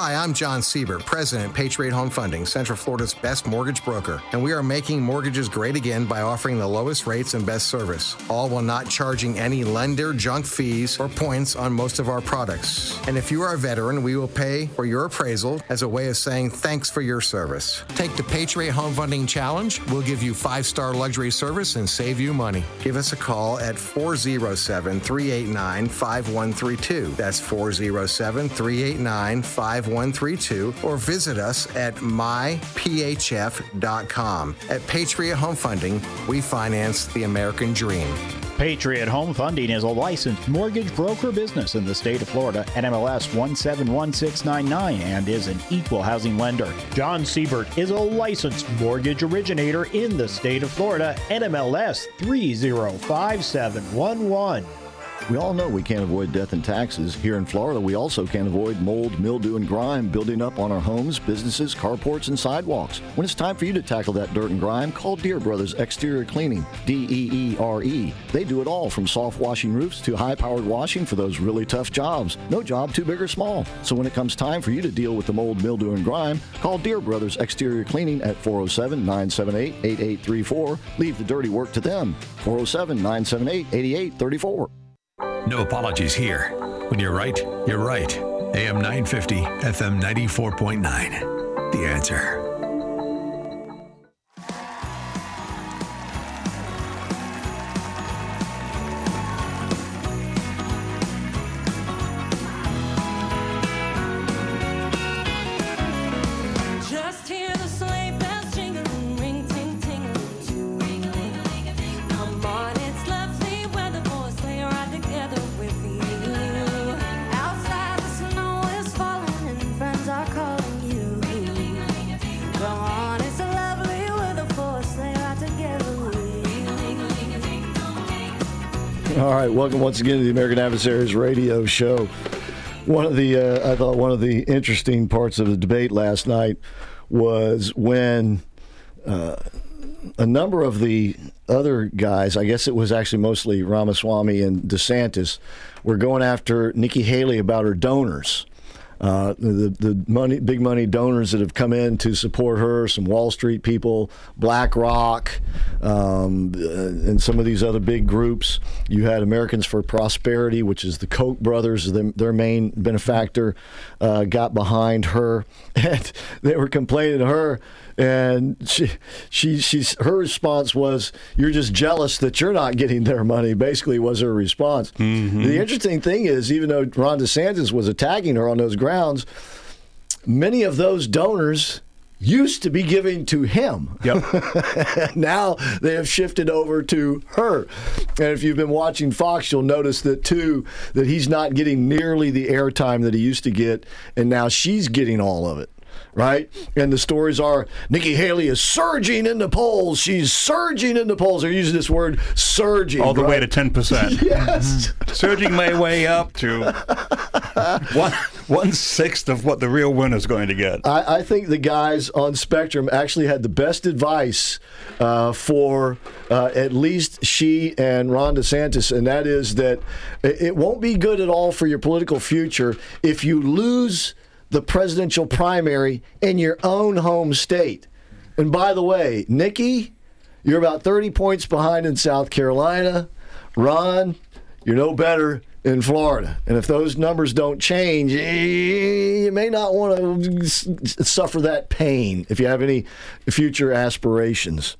Hi, I'm John Siebert, President, Patriot Home Funding, Central Florida's best mortgage broker, and we are making mortgages great again by offering the lowest rates and best service, all while not charging any lender junk fees or points on most of our products. And if you are a veteran, we will pay for your appraisal as a way of saying thanks for your service. Take the Patriot Home Funding Challenge. We'll give you five star luxury service and save you money. Give us a call at 407 389 5132. That's 407 389 5132 or visit us at myphf.com. At Patriot Home Funding, we finance the American dream. Patriot Home Funding is a licensed mortgage broker business in the state of Florida, NMLS 171699, and is an equal housing lender. John Siebert is a licensed mortgage originator in the state of Florida, NMLS 305711. We all know we can't avoid death and taxes. Here in Florida, we also can't avoid mold, mildew, and grime building up on our homes, businesses, carports, and sidewalks. When it's time for you to tackle that dirt and grime, call Deere Brothers Exterior Cleaning, D E E R E. They do it all from soft washing roofs to high powered washing for those really tough jobs. No job too big or small. So when it comes time for you to deal with the mold, mildew, and grime, call Deere Brothers Exterior Cleaning at 407 978 8834. Leave the dirty work to them. 407 978 8834. No apologies here. When you're right, you're right. AM 950, FM 94.9. The answer. Once again to the American Adversaries Radio Show. One of the, uh, I thought one of the interesting parts of the debate last night was when uh, a number of the other guys, I guess it was actually mostly Ramaswamy and DeSantis, were going after Nikki Haley about her donors. Uh, the the money, big money donors that have come in to support her, some Wall Street people, BlackRock, um, uh, and some of these other big groups. You had Americans for Prosperity, which is the Koch brothers, the, their main benefactor, uh, got behind her, and they were complaining to her. And she, she, she's her response was, "You're just jealous that you're not getting their money." Basically, was her response. Mm-hmm. The interesting thing is, even though Ron DeSantis was attacking her on those grounds, many of those donors used to be giving to him. Yep. now they have shifted over to her. And if you've been watching Fox, you'll notice that too that he's not getting nearly the airtime that he used to get, and now she's getting all of it. Right? And the stories are Nikki Haley is surging in the polls. She's surging in the polls. They're using this word surging. All the way to 10%. Yes. Surging my way up to one, one sixth of what the real winner's going to get. I, I think the guys on Spectrum actually had the best advice uh, for uh, at least she and Ron DeSantis, and that is that it won't be good at all for your political future if you lose the presidential primary in your own home state. And by the way, Nikki, you're about 30 points behind in South Carolina. Ron, you're no better in Florida. And if those numbers don't change, eh, you may not want to suffer that pain if you have any future aspirations.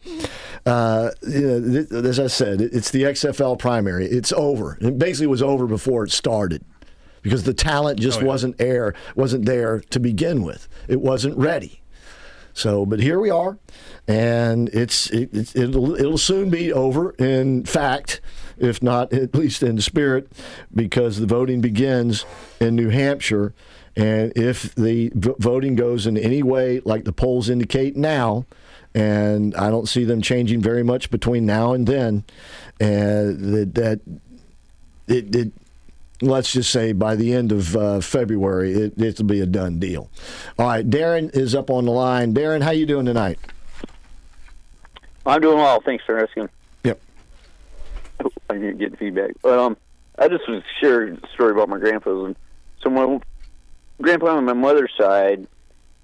Uh, you know, as I said, it's the XFL primary. It's over. It basically was over before it started because the talent just oh, wasn't air wasn't there to begin with. It wasn't ready. So, but here we are, and it's it, it, it'll it'll soon be over. In fact, if not at least in spirit, because the voting begins in New Hampshire, And if the v- voting goes in any way like the polls indicate now, and I don't see them changing very much between now and then, and that, that it, it let's just say by the end of uh, February, it, it'll be a done deal. All right, Darren is up on the line. Darren, how you doing tonight? I'm doing well. Thanks for asking. Yep. I didn't get feedback. But, um, I just was sharing a story about my grandpa's. And so my grandpa on my mother's side,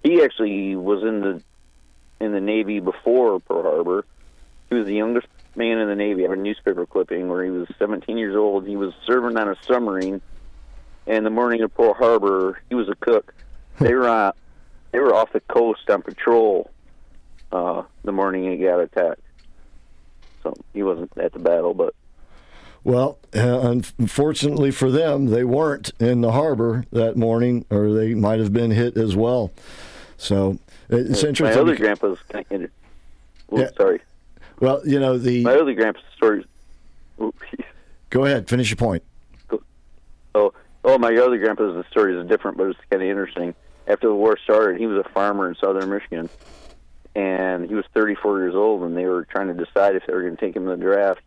he actually was in the in the Navy before Pearl Harbor. He was the youngest man in the Navy. I have a newspaper clipping where he was 17 years old. He was serving on a submarine. And the morning of Pearl Harbor, he was a cook. They were they were off the coast on patrol uh, the morning he got attacked. So he wasn't at the battle, but Well, uh, unfortunately for them, they weren't in the harbor that morning, or they might have been hit as well. So it's interesting. my other grandpa's kind of. Yeah. Sorry, well, you know the. my other grandpa's story. Go ahead, finish your point. Oh, oh, my other grandpa's story is different, but it's kind of interesting. After the war started, he was a farmer in southern Michigan, and he was 34 years old, and they were trying to decide if they were going to take him to the draft.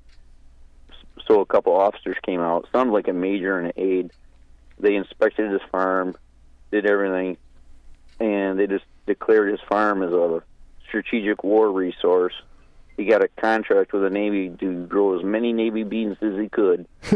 So a couple officers came out, sounded like a major and an aide. They inspected his farm, did everything, and they just declared his farm as a strategic war resource. He got a contract with the Navy to grow as many Navy beans as he could.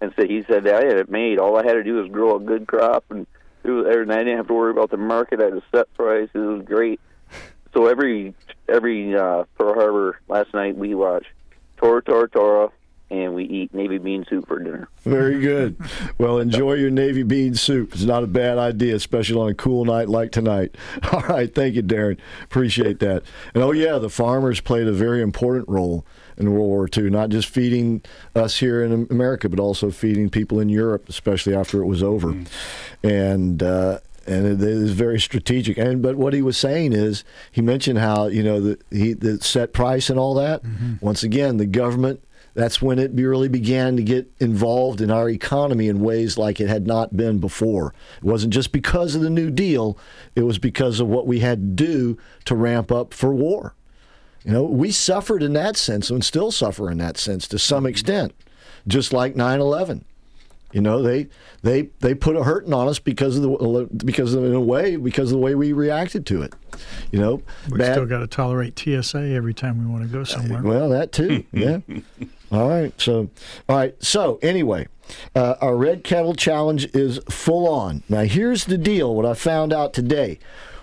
and so he said, I had it made. All I had to do was grow a good crop, and, it was, and I didn't have to worry about the market. I had a set price. It was great. So every every uh, Pearl Harbor last night we watched Tora Tora Tora, and we eat Navy bean soup for dinner. Very good. Well, enjoy your navy bean soup. It's not a bad idea, especially on a cool night like tonight. All right, thank you, Darren. Appreciate that. And oh yeah, the farmers played a very important role in World War II, not just feeding us here in America, but also feeding people in Europe, especially after it was over. And uh, and it is very strategic. And but what he was saying is he mentioned how you know the he the set price and all that. Once again, the government. That's when it really began to get involved in our economy in ways like it had not been before. It wasn't just because of the New Deal; it was because of what we had to do to ramp up for war. You know, we suffered in that sense and still suffer in that sense to some extent, just like 9 11. You know, they they they put a hurting on us because of the because of in a way because of the way we reacted to it. You know, We bad- still got to tolerate TSA every time we want to go somewhere. well, that too. Yeah. all right. So, all right. So, anyway, uh, our Red Kettle Challenge is full on. Now, here's the deal what I found out today.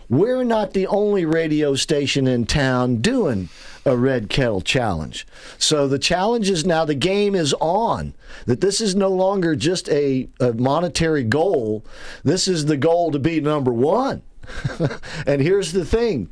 We're not the only radio station in town doing a Red Kettle Challenge. So, the challenge is now, the game is on. That this is no longer just a, a monetary goal, this is the goal to be number one. and here's the thing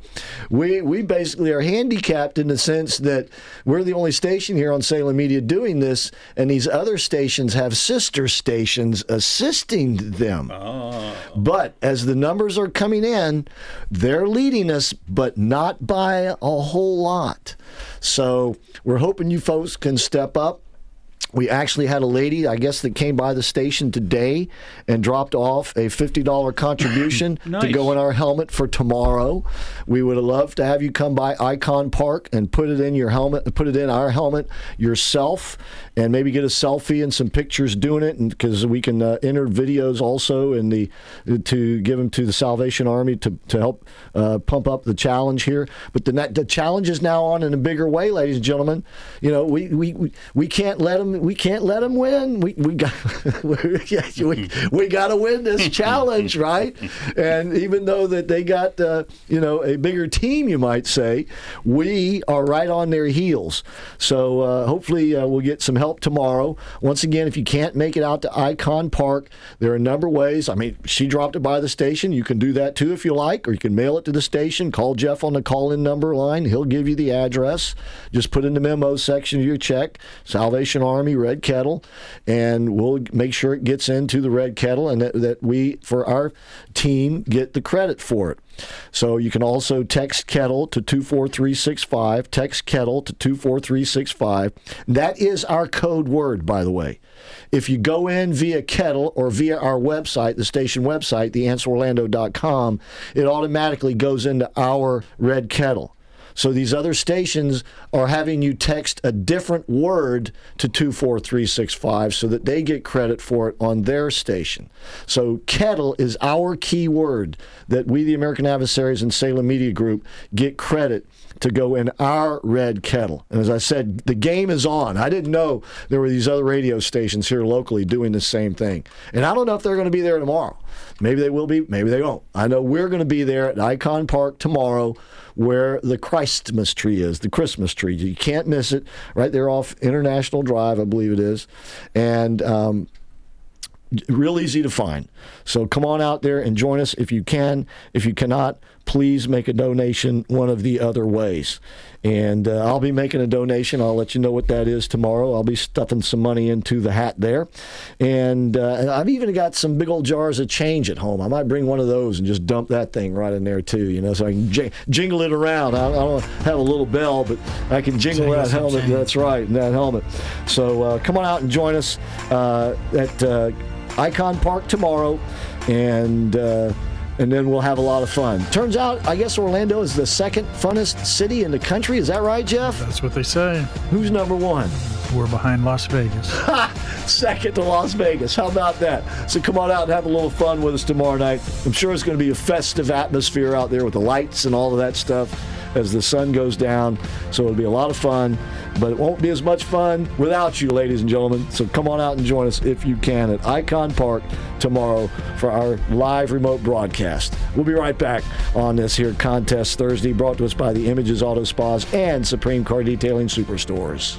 we we basically are handicapped in the sense that we're the only station here on Salem Media doing this, and these other stations have sister stations assisting them. Oh. But as the numbers are coming in, they're leading us, but not by a whole lot. So we're hoping you folks can step up. We actually had a lady, I guess, that came by the station today and dropped off a $50 contribution to go in our helmet for tomorrow. We would have loved to have you come by Icon Park and put it in your helmet, put it in our helmet yourself, and maybe get a selfie and some pictures doing it, because we can uh, enter videos also in the to give them to the Salvation Army to to help uh, pump up the challenge here. But the the challenge is now on in a bigger way, ladies and gentlemen. You know, we we, we, we can't let them we can't let them win. We we got we, we got to win this challenge, right? And even though that they got uh, you know a bigger team, you might say, we are right on their heels. So uh, hopefully uh, we'll get some help tomorrow. Once again, if you can't make it out to Icon Park, there are a number of ways. I mean, she dropped it by the station. You can do that too if you like, or you can mail it to the station. Call Jeff on the call-in number line. He'll give you the address. Just put in the memo section of your check, Salvation Army. Army Red Kettle, and we'll make sure it gets into the Red Kettle, and that, that we, for our team, get the credit for it. So you can also text kettle to 24365. Text kettle to 24365. That is our code word, by the way. If you go in via kettle or via our website, the station website, theanswerorlando.com, it automatically goes into our red kettle. So these other stations are having you text a different word to 24365 so that they get credit for it on their station. So kettle is our key word that we, the American Adversaries and Salem Media Group, get credit to go in our red kettle. And as I said, the game is on. I didn't know there were these other radio stations here locally doing the same thing. And I don't know if they're going to be there tomorrow. Maybe they will be, maybe they won't. I know we're going to be there at Icon Park tomorrow where the Christmas tree is, the Christmas tree. You can't miss it right there off International Drive, I believe it is. And, um, real easy to find. So come on out there and join us if you can. If you cannot, please make a donation one of the other ways. And uh, I'll be making a donation. I'll let you know what that is tomorrow. I'll be stuffing some money into the hat there. And uh, I've even got some big old jars of change at home. I might bring one of those and just dump that thing right in there too, you know, so I can j- jingle it around. I, I, don't have a little bell, but I can jingle, jingle that helmet. Change. That's right, that helmet. So uh, come on out and join us uh, at uh, Icon Park tomorrow. And uh, and then we'll have a lot of fun. Turns out, I guess Orlando is the second funnest city in the country. Is that right, Jeff? That's what they say. Who's number one? We're behind Las Vegas. Second to Las Vegas. How about that? So come on out and have a little fun with us tomorrow night. I'm sure it's going to be a festive atmosphere out there with the lights and all of that stuff as the sun goes down. So it'll be a lot of fun, but it won't be as much fun without you, ladies and gentlemen. So come on out and join us if you can at Icon Park tomorrow for our live remote broadcast. We'll be right back on this here contest Thursday, brought to us by the Images Auto Spas and Supreme Car Detailing Superstores.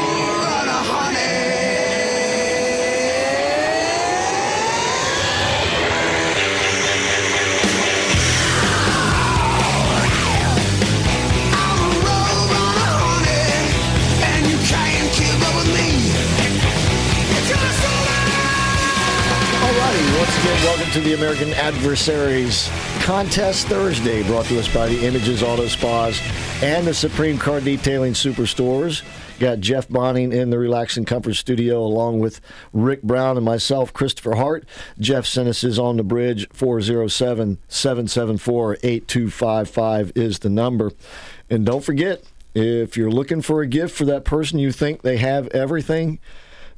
welcome to the American Adversaries Contest Thursday, brought to us by the Images Auto Spas and the Supreme Car Detailing Superstores. Got Jeff Bonning in the Relax and Comfort Studio along with Rick Brown and myself, Christopher Hart. Jeff sent us is on the bridge. 407 774 8255 is the number. And don't forget, if you're looking for a gift for that person you think they have everything,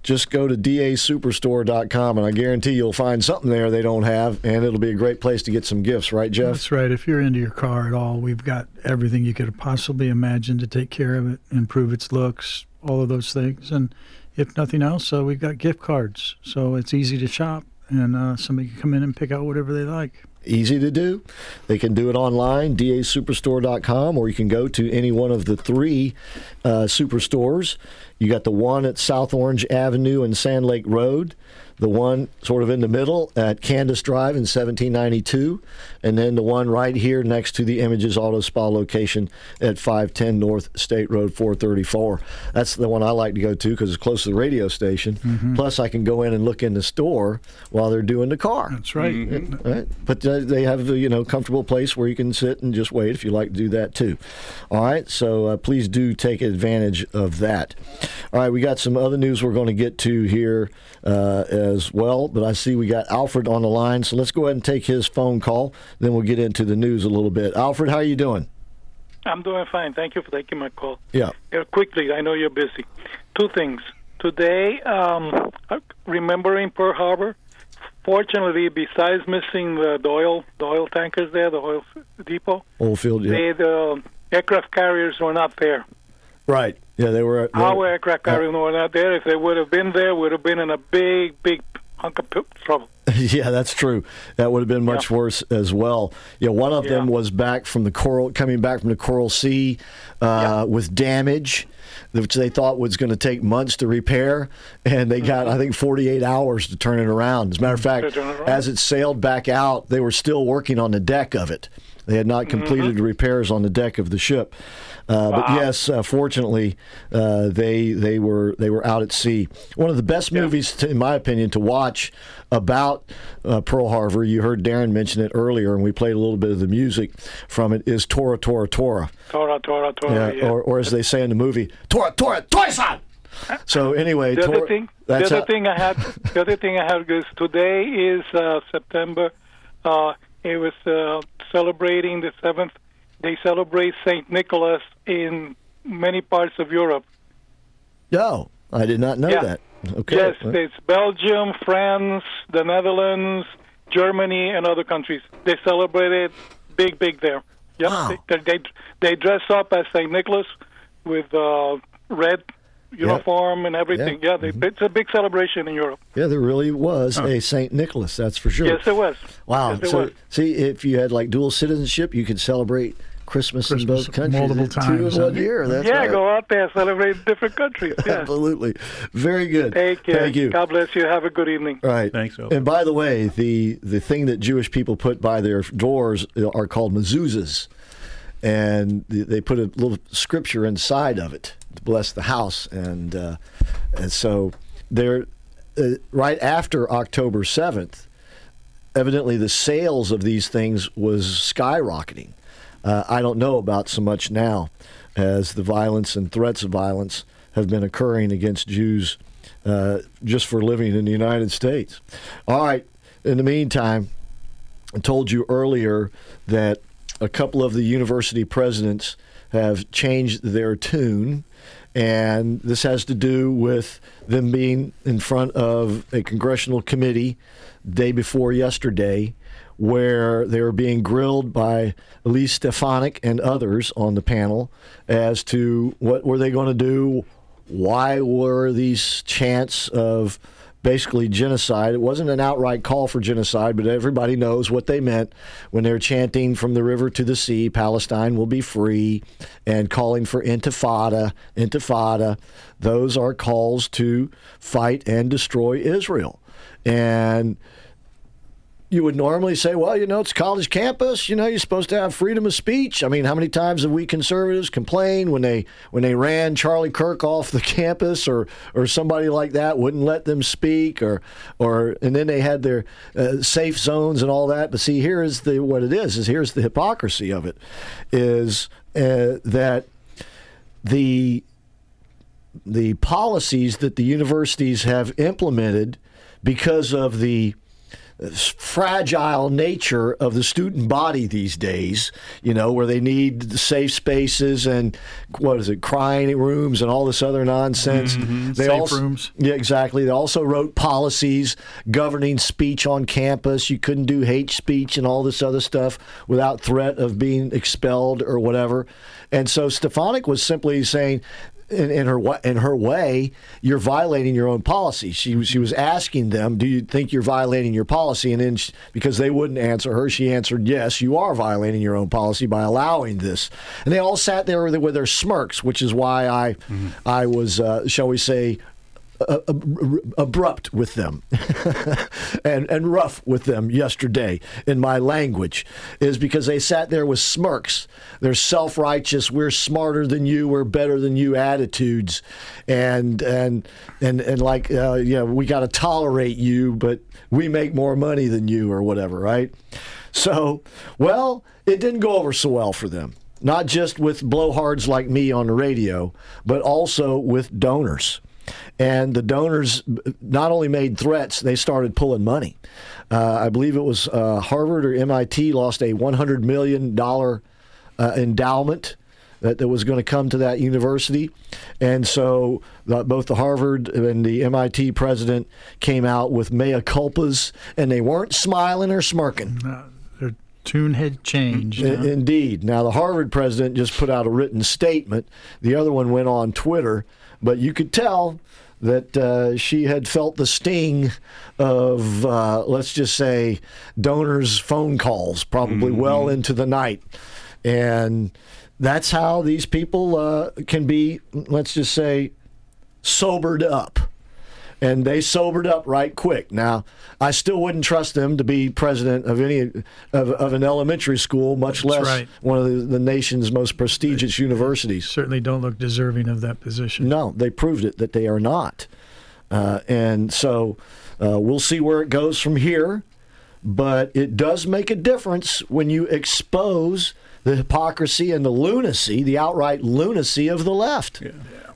just go to dasuperstore.com and I guarantee you'll find something there they don't have, and it'll be a great place to get some gifts, right, Jeff? That's right. If you're into your car at all, we've got everything you could possibly imagine to take care of it, improve its looks, all of those things. And if nothing else, uh, we've got gift cards. So it's easy to shop, and uh, somebody can come in and pick out whatever they like easy to do. They can do it online, dasuperstore.com, or you can go to any one of the three uh, superstores. You got the one at South Orange Avenue and Sand Lake Road the one sort of in the middle at Candace Drive in 1792, and then the one right here next to the Images Auto Spa location at 510 North State Road 434. That's the one I like to go to because it's close to the radio station. Mm-hmm. Plus, I can go in and look in the store while they're doing the car. That's right. Mm-hmm. right? But uh, they have a you know comfortable place where you can sit and just wait if you like to do that too. All right, so uh, please do take advantage of that. All right, we got some other news we're going to get to here. Uh, as well. But I see we got Alfred on the line, so let's go ahead and take his phone call. Then we'll get into the news a little bit. Alfred, how are you doing? I'm doing fine. Thank you for taking my call. Yeah. Uh, quickly, I know you're busy. Two things. Today, um, remembering Pearl Harbor. Fortunately, besides missing the, the oil, the oil tankers there, the oil depot, oil field, yeah. They, the aircraft carriers were not there. Right. Yeah, they were. They Our aircraft carriers uh, were not there. If they would have been there, would have been in a big, big hunk of trouble. yeah, that's true. That would have been much yeah. worse as well. Yeah, one of yeah. them was back from the coral, coming back from the Coral Sea uh, yeah. with damage, which they thought was going to take months to repair, and they got mm-hmm. I think 48 hours to turn it around. As a matter of fact, as it sailed back out, they were still working on the deck of it. They had not completed mm-hmm. repairs on the deck of the ship. Uh, wow. But yes, uh, fortunately, uh, they they were they were out at sea. One of the best yeah. movies, to, in my opinion, to watch about uh, Pearl Harbor. You heard Darren mention it earlier, and we played a little bit of the music from it. Is Tora Tora Tora? Tora Tora Tora. Yeah, yeah. Or, or as they say in the movie, Tora Tora Tora. So anyway, the other thing, the other how, thing I had, the other thing I had is today is uh, September. Uh, it was celebrating the seventh they celebrate Saint Nicholas in many parts of Europe. No, I did not know yeah. that. Okay. Yes, it's Belgium, France, the Netherlands, Germany, and other countries. They celebrate it big, big there. Yep. Wow. They, they, they dress up as Saint Nicholas with uh, red uniform and everything. Yeah, yeah they, mm-hmm. it's a big celebration in Europe. Yeah, there really was a Saint Nicholas. That's for sure. Yes, there was. Wow. Yes, there so, was. see, if you had like dual citizenship, you could celebrate Christmas, Christmas in both countries multiple times. Two in one year. That's yeah, right. go out there, and celebrate different countries. Yeah. Absolutely. Very good. Take care. Thank you. God bless you. Have a good evening. Right. Thanks. Owen. And by the way, the the thing that Jewish people put by their doors are called mezuzahs, and they put a little scripture inside of it to bless the house, and uh, and so they're uh, right after October seventh. Evidently, the sales of these things was skyrocketing uh, I don't know about so much now as the violence and threats of violence have been occurring against Jews uh, just for living in the United States. All right, in the meantime, I told you earlier that a couple of the university presidents have changed their tune. And this has to do with them being in front of a congressional committee day before yesterday where they were being grilled by Elise Stefanik and others on the panel as to what were they going to do, why were these chants of basically genocide. It wasn't an outright call for genocide, but everybody knows what they meant when they're chanting from the river to the sea, Palestine will be free, and calling for intifada, intifada. Those are calls to fight and destroy Israel. And you would normally say, well, you know, it's college campus. You know, you're supposed to have freedom of speech. I mean, how many times have we conservatives complained when they when they ran Charlie Kirk off the campus, or or somebody like that wouldn't let them speak, or or and then they had their uh, safe zones and all that. But see, here is the what it is. Is here's the hypocrisy of it, is uh, that the the policies that the universities have implemented because of the fragile nature of the student body these days, you know, where they need safe spaces and what is it, crying rooms and all this other nonsense. Mhm. They Safe also, rooms. Yeah, exactly. They also wrote policies governing speech on campus. You couldn't do hate speech and all this other stuff without threat of being expelled or whatever. And so Stefanik was simply saying, in, in her in her way, you're violating your own policy. She was she was asking them, "Do you think you're violating your policy?" And then she, because they wouldn't answer her, she answered, "Yes, you are violating your own policy by allowing this." And they all sat there with, with their smirks, which is why I I was, uh, shall we say. Abrupt with them and and rough with them yesterday in my language is because they sat there with smirks. They're self-righteous. We're smarter than you. We're better than you attitudes. And and and and like uh, you know we got to tolerate you but we make more money than you or whatever right? So well it didn't go over so well for them. Not just with blowhards like me on the radio but also with donors and the donors not only made threats, they started pulling money. Uh, I believe it was uh, Harvard or MIT lost a $100 million uh, endowment that, that was going to come to that university. And so the, both the Harvard and the MIT president came out with mea culpas, and they weren't smiling or smirking. Their tune had changed. Huh? Indeed. Now, the Harvard president just put out a written statement. The other one went on Twitter, but you could tell that uh, she had felt the sting of, uh, let's just say, donors' phone calls, probably well into the night. And that's how these people uh, can be, let's just say, sobered up and they sobered up right quick. Now, I still wouldn't trust them to be president of any of, of an elementary school, much less right. one of the, the nation's most prestigious universities. Certainly don't look deserving of that position. No, they proved it that they are not, uh, and so uh, we'll see where it goes from here. But it does make a difference when you expose the hypocrisy and the lunacy, the outright lunacy of the left,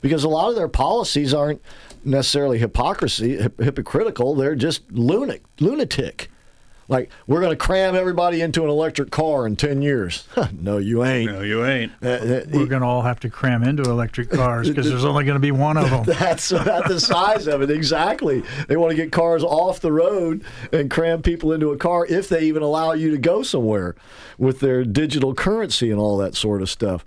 because a lot of their policies aren't necessarily hypocrisy, hip- hypocritical. They're just lunatic, lunatic. Like we're going to cram everybody into an electric car in ten years. no, you ain't. No, you ain't. Uh, We're going to all have to cram into electric cars because there's only going to be one of them. That's about the size of it. Exactly. They want to get cars off the road and cram people into a car if they even allow you to go somewhere with their digital currency and all that sort of stuff.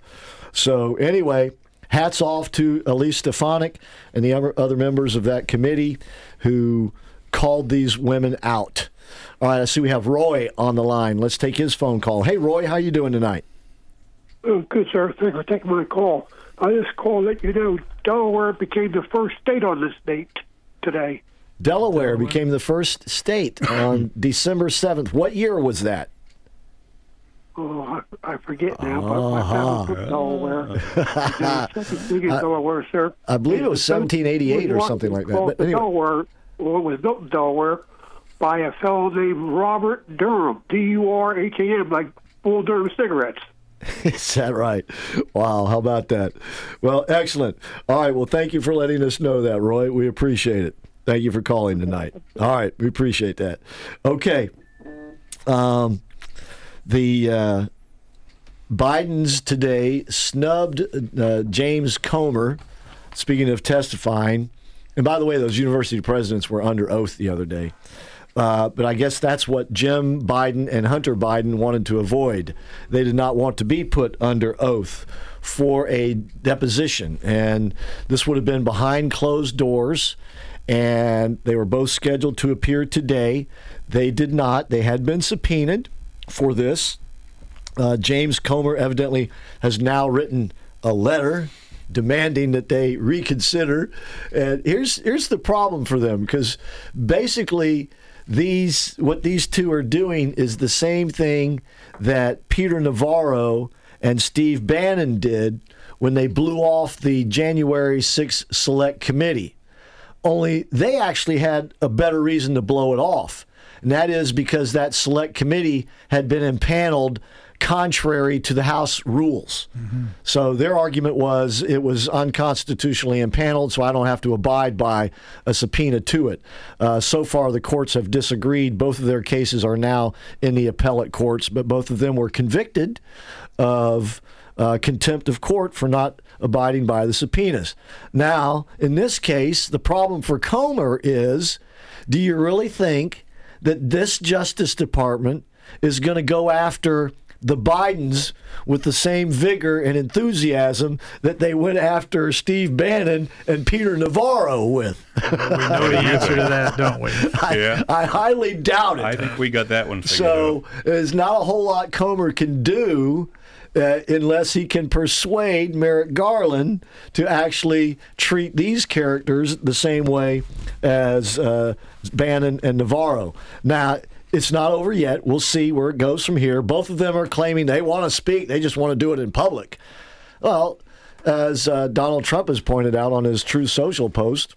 So, anyway, hats off to Elise Stefanik and the other other members of that committee who called these women out. All right, I see we have Roy on the line. Let's take his phone call. Hey, Roy, how you doing tonight? Oh, good, sir. Thanks for taking my call. I just called to let you know Delaware became the first state on this date today. Delaware became the first state on December 7th. What year was that? Oh, I, I forget now, but Uh-huh. my family from Delaware. The second biggest Delaware, sir. I believe it was It's the- 1788 or something like that. But anyway. Delaware, well, it was built in Delaware by a fellow named Robert Durham, D-U-R-H-A-M, like Bull Durham cigarettes. Is that right? Wow, how about that? Well, excellent. All right, well, thank you for letting us know that, Roy. We appreciate it. Thank you for calling tonight. All right, we appreciate that. Okay. Um, the uh, Biden's today snubbed uh, James Comer. Speaking of testifying, and by the way, those university presidents were under oath the other day. Uh, but I guess that's what Jim Biden and Hunter Biden wanted to avoid. They did not want to be put under oath for a deposition. And this would have been behind closed doors. And they were both scheduled to appear today. They did not. They had been subpoenaed for this. Uh, James Comer evidently has now written a letter demanding that they reconsider. And here's here's the problem for them because basically these what these two are doing is the same thing that Peter Navarro and Steve Bannon did when they blew off the January 6th Select Committee. Only they actually had a better reason to blow it off. And that is because that select committee had been impaneled contrary to the House rules. Mm-hmm. So their argument was it was unconstitutionally impaneled, so I don't have to abide by a subpoena to it. Uh, so far, the courts have disagreed. Both of their cases are now in the appellate courts, but both of them were convicted of uh, contempt of court for not abiding by the subpoenas. Now, in this case, the problem for Comer is do you really think that this Justice Department is going to go after the Bidens with the same vigor and enthusiasm that they went after Steve Bannon and Peter Navarro with. we know the answer to that, don't we? I, Yeah. I highly doubt it. I think we got that one figured So out. there's not a whole lot Comer can do uh, unless he can persuade Merrick Garland to actually treat these characters the same way as uh, Bannon and Navarro. Now, it's not over yet. We'll see where it goes from here. Both of them are claiming they want to speak, they just want to do it in public. Well, as uh, Donald Trump has pointed out on his Truth Social post,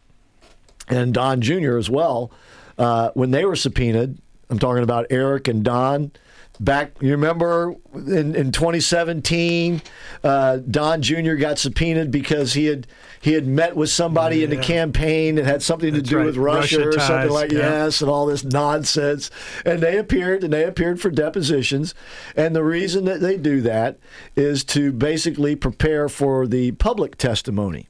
and Don Jr. as well, uh, when they were subpoenaed, I'm talking about Eric and Don. Back, you remember in, in 2017, uh, Don Jr. got subpoenaed because he had he had met with somebody in the campaign that had something to do right. with Russia, Russia or something like yeah. yes, and all this nonsense. And they appeared and they appeared for depositions. And the reason that they do that is to basically prepare for the public testimony.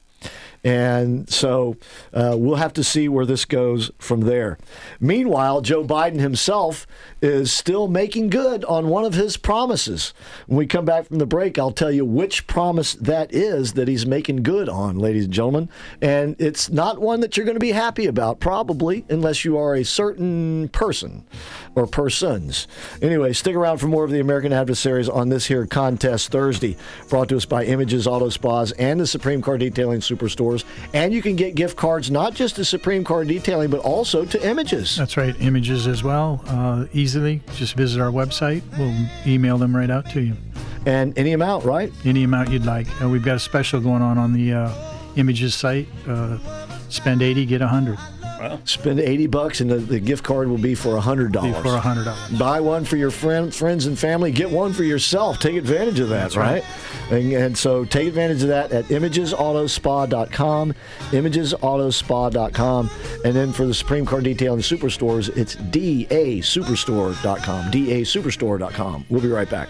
And so uh, we'll have to see where this goes from there. Meanwhile, Joe Biden himself is still making good on one of his promises. When we come back from the break, I'll tell you which promise that is that he's making good on, ladies and gentlemen. And it's not one that you're going to be happy about, probably, unless you are a certain person or persons. Anyway, stick around for more of the American Adversaries on this here contest Thursday, brought to us by Images Auto Spas and the Supreme Car Detailing Superstores. And you can get gift cards not just to Supreme Car Detailing, but also to Images. That's right, images as well. Uh, easily, just visit our website. We'll email them right out to you. And any amount, right? Any amount you'd like. And we've got a special going on on the uh, images site. Uh, spend 80, get 100. Spend 80 bucks and the, the gift card will be for $100. Be for $100. Buy one for your friend, friends and family. Get one for yourself. Take advantage of that, That's right. And, and so take advantage of that at imagesautospa.com, imagesautospa.com. And then for the Supreme Car Detailing Superstores, it's dasuperstore.com, dasuperstore.com. We'll be right back.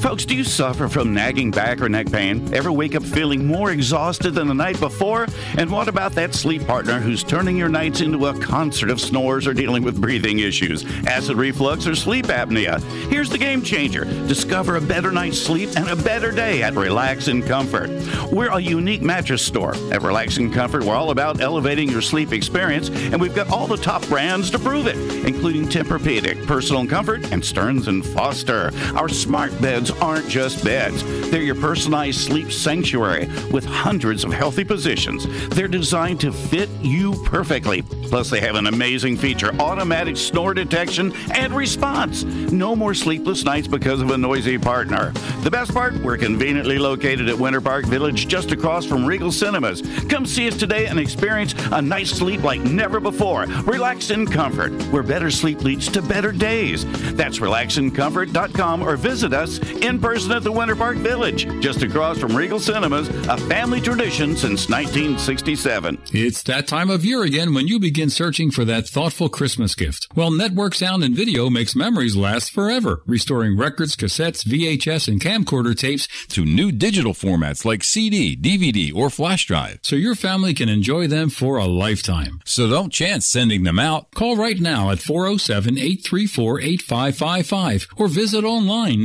Folks, do you suffer from nagging back or neck pain? Ever wake up feeling more exhausted than the night before? And what about that sleep partner who's turning your nights into a concert of snores or dealing with breathing issues, acid reflux, or sleep apnea? Here's the game changer. Discover a better night's sleep and a better day at Relax and Comfort. We're a unique mattress store. At Relax and Comfort, we're all about elevating your sleep experience, and we've got all the top brands to prove it, including Tempur-Pedic, Personal Comfort, and Stearns and Foster. Our smart beds aren't just beds. They're your personalized sleep sanctuary with hundreds of healthy positions. They're designed to fit you perfectly. Plus, they have an amazing feature automatic snore detection and response. No more sleepless nights because of a noisy partner. The best part, we're conveniently located at Winter Park Village just across from Regal Cinemas. Come see us today and experience a night's sleep like never before. Relax in comfort, where better sleep leads to better days. That's relaxincomfort.com or visit us in person at the Winter Park Village, just across from Regal Cinemas, a family tradition since 1967. It's that time of year again when you begin searching for that thoughtful Christmas gift. Well, Network Sound and Video makes memories last forever, restoring records, cassettes, VHS, and camcorder tapes to new digital formats like CD, DVD, or flash drive, so your family can enjoy them for a lifetime. So don't chance sending them out. Call right now at 407-834-8555 or visit online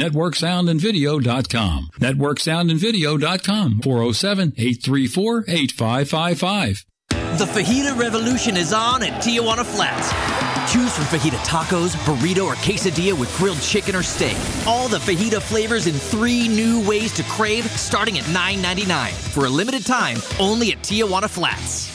networksoundandvideo.com. Networksoundandvideo.com 407-834-8555. The fajita revolution is on at Tijuana Flats. Choose from fajita tacos, burrito, or quesadilla with grilled chicken or steak. All the fajita flavors in three new ways to crave, starting at $9.99 for a limited time, only at Tijuana Flats.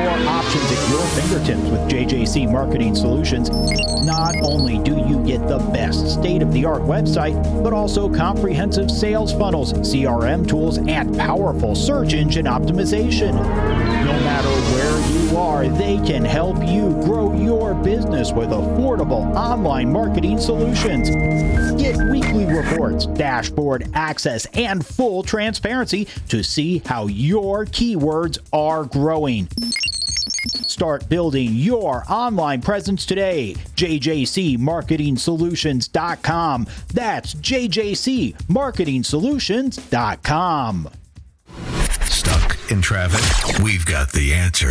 More options at your fingertips with JJC Marketing Solutions. Not only do you get the best state of the art website, but also comprehensive sales funnels, CRM tools, and powerful search engine optimization. Matter where you are, they can help you grow your business with affordable online marketing solutions. Get weekly reports, dashboard access, and full transparency to see how your keywords are growing. Start building your online presence today. JJCMarketingSolutions.com. That's JJCMarketingSolutions.com. In traffic? We've got the answer.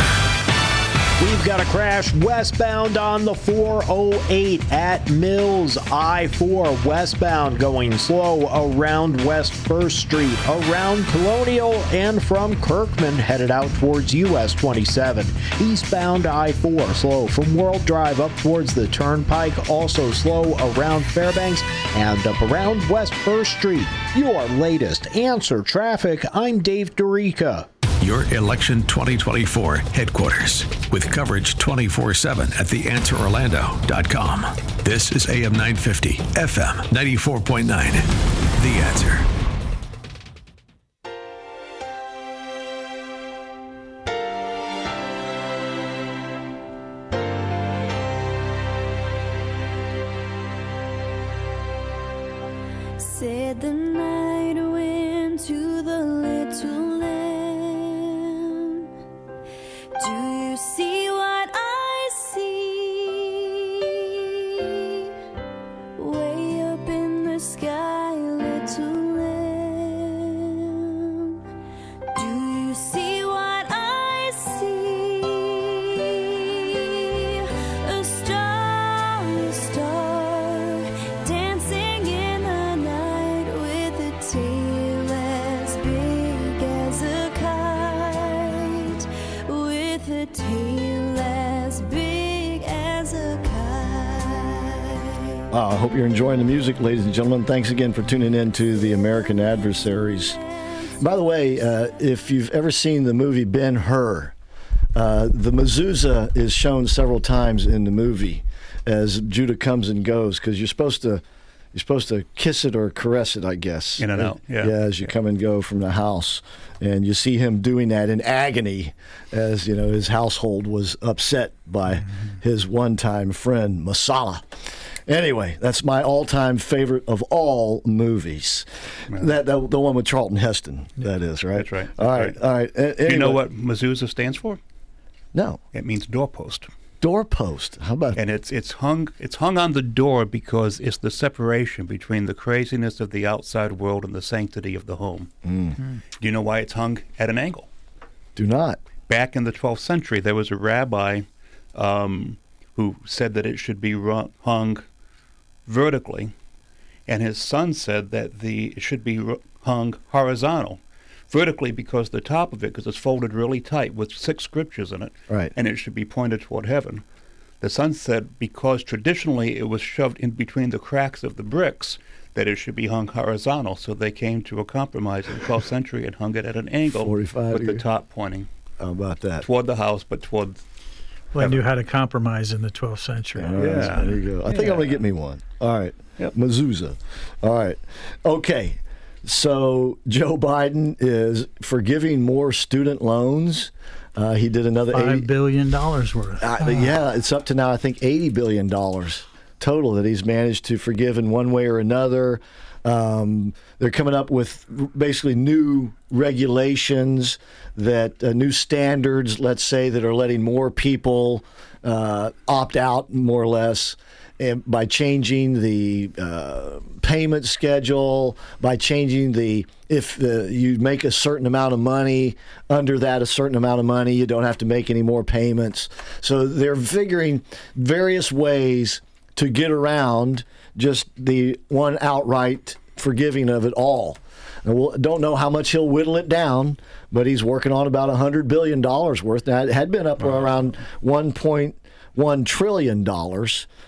We've got a crash westbound on the 408 at Mills I 4 westbound going slow around West 1st Street, around Colonial, and from Kirkman headed out towards US 27. Eastbound I 4 slow from World Drive up towards the Turnpike, also slow around Fairbanks and up around West 1st Street. Your latest answer traffic. I'm Dave Dorica. Your election 2024 headquarters with coverage 24 7 at theanswerorlando.com. This is AM 950, FM 94.9. The answer. Hope you're enjoying the music, ladies and gentlemen. Thanks again for tuning in to the American Adversaries. By the way, uh, if you've ever seen the movie Ben Hur, uh, the mezuzah is shown several times in the movie as Judah comes and goes because you're supposed to you're supposed to kiss it or caress it, I guess. In and out, yeah. as you come and go from the house, and you see him doing that in agony, as you know his household was upset by Mm-hmm. his one-time friend Messala. Anyway, that's my all-time favorite of all movies. That, that the one with Charlton Heston. That is right. That's right. All right. All right. A- Do you know what mezuzah stands for? No. It means doorpost. Doorpost. How about? And it's it's hung it's hung on the door because it's the separation between the craziness of the outside world and the sanctity of the home. Mm. Do you know why it's hung at an angle? Do not. Back in the 12th century, there was a rabbi um, who said that it should be ru- hung vertically, and his son said that the it should be hung horizontal. Vertically because the top of it, because it's folded really tight with six scriptures in it, Right. and it should be pointed toward heaven. The son said because traditionally it was shoved in between the cracks of the bricks, that it should be hung horizontal. So they came to a compromise in the 12th century and hung it at an angle 45 with the top pointing How about that? toward the house, but toward Well, I knew how to compromise in the 12th century. All right, so there you go. I think I'm going to get me one. All right. Mezuzah. All right. Okay. So Joe Biden is forgiving more student loans. Uh, he did another Five 80, billion dollars worth. uh, yeah, it's up to now I think eighty billion dollars total that he's managed to forgive in one way or another. Um, they're coming up with basically new regulations that uh, new standards, let's say, that are letting more people uh, opt out, more or less. And by changing the uh, payment schedule, by changing the if uh, you make a certain amount of money, under that a certain amount of money, you don't have to make any more payments. So they're figuring various ways to get around just the one outright forgiving of it all. And we'll, don't know how much he'll whittle it down, but he's working on about $100 billion worth. Now, it had been up around $1.1 trillion,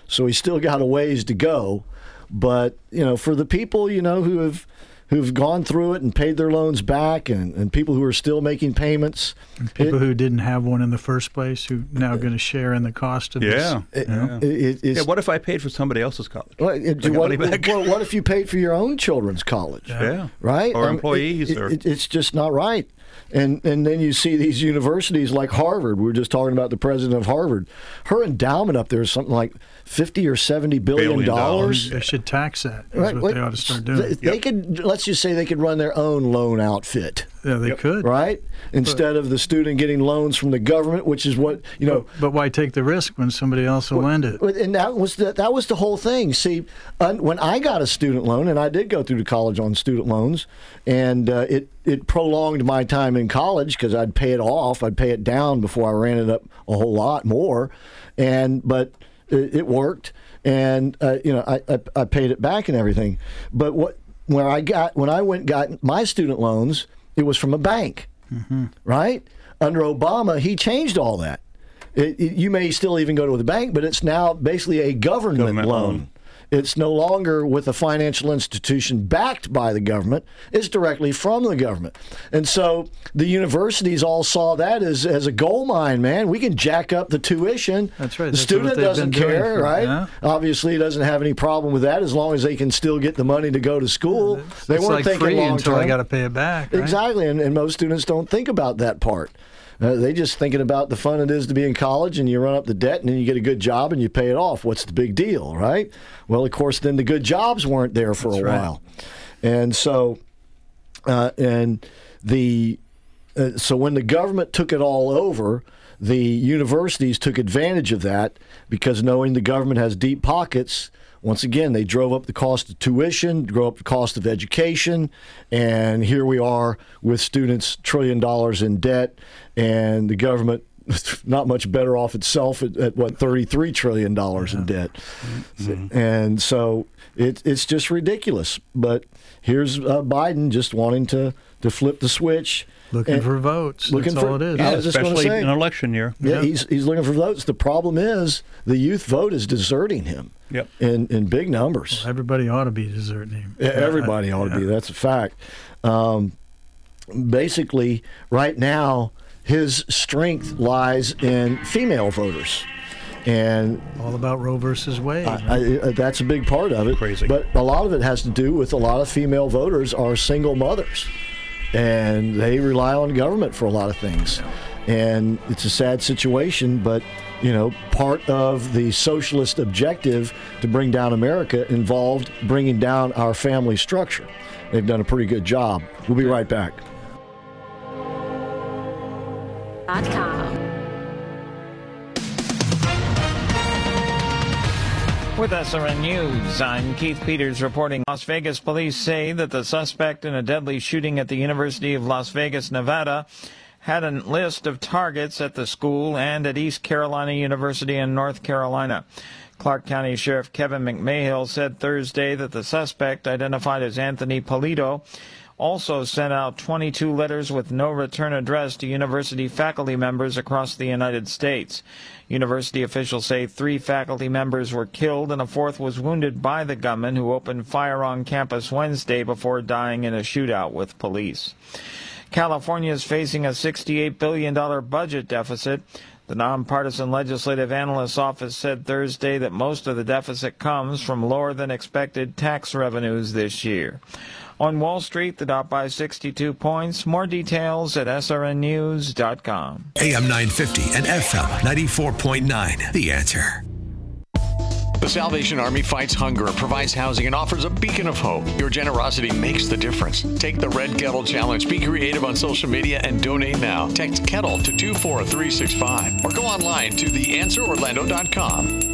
so he's still got a ways to go. But, you know, for the people, you know, who have who've gone through it and paid their loans back and, and people who are still making payments. And People who didn't have one in the first place who now going to share in the cost of Yeah. this. yeah. yeah. What if I paid for somebody else's college? Well, it- Do what, what- what if you paid for your own children's college? Yeah. Right? Or I mean, employees it- or- it- it's just not right. And and then you see these universities like Harvard. We were just talking about the president of Harvard. Her endowment up there is something like fifty or seventy billion Billion dollars. They should tax that. Is Right, what what- they ought to start doing. They, they could let's just say they could run their own loan outfit. Yeah, they could. Right? Instead of the student getting loans from the government, which is what you know. But why take the risk when somebody else will lend it? And that was the, that was the whole thing. See, un, when I got a student loan, and I did go through to college on student loans, and uh, it it prolonged my time in college because I'd pay it off, I'd pay it down before I ran it up a whole lot more, and but it, it worked, and uh, you know I, I I paid it back and everything. But what when I got when I went got my student loans, it was from a bank right? Under Obama, he changed all that. It, it- you may still even go to the bank, but it's now basically a government, Government loan. loan. It's no longer with a financial institution backed by the government. It's directly from the government. And so the universities all saw that as, as a gold mine, man. We can jack up the tuition. That's right. The That's student doesn't care, for- right? yeah. Obviously, he doesn't have any problem with that as long as they can still get the money to go to school. they it's weren't like thinking long until I got to pay it back. Right? Exactly, and, and most students don't think about that part. Uh, they just thinking about the fun it is to be in college, and you run up the debt, and then you get a good job, and you pay it off. What's the big deal, right? Well, of course, then the good jobs weren't there for That's a right. while, and so, uh, and the uh, so when the government took it all over, the universities took advantage of that because knowing the government has deep pockets. Once again, they drove up the cost of tuition, drove up the cost of education, and here we are with students trillion dollars in debt, and the government not much better off itself at, at what thirty-three trillion dollars in debt, and so it, it's just ridiculous. But here's uh, Biden just wanting to to flip the switch, Looking and- for votes. Looking That's for all it is. I was just especially say, in an election year. yeah, he's he's looking for votes. The problem is the youth vote is deserting him. Yep. In in big numbers. Everybody ought to be deserting him. Yeah, Everybody ought to be. That's a fact. Um, basically, right now, his strength lies in female voters. And All about Roe versus Wade. I, I, that's a big part of it. Crazy. But a lot of it has to do with a lot of female voters are single mothers, and they rely on government for a lot of things. And it's a sad situation, but you know, part of the socialist objective to bring down America involved bringing down our family structure. They've done a pretty good job. We'll be right back. With SRN News, I'm Keith Peters reporting. Las Vegas police say that the suspect in a deadly shooting at the University of Las Vegas, Nevada, had a list of targets at the school and at East Carolina University in North Carolina. Clark County Sheriff Kevin McMahill said Thursday that the suspect, identified as Anthony Polito, also sent out 22 letters with no return address to university faculty members across the United States. University officials say three faculty members were killed and a fourth was wounded by the gunman who opened fire on campus Wednesday before dying in a shootout with police. California is facing a $68 billion budget deficit. The nonpartisan legislative analyst's office said Thursday that most of the deficit comes from lower than expected tax revenues this year. On Wall Street, the Dow by 62 points. More details at srnnews.com. AM 950 and FM 94.9. The answer. The Salvation Army fights hunger, provides housing, and offers a beacon of hope. Your generosity makes the difference. Take the Red Kettle Challenge. Be creative on social media and donate now. Text Kettle to 24365 or go online to theanswerorlando.com.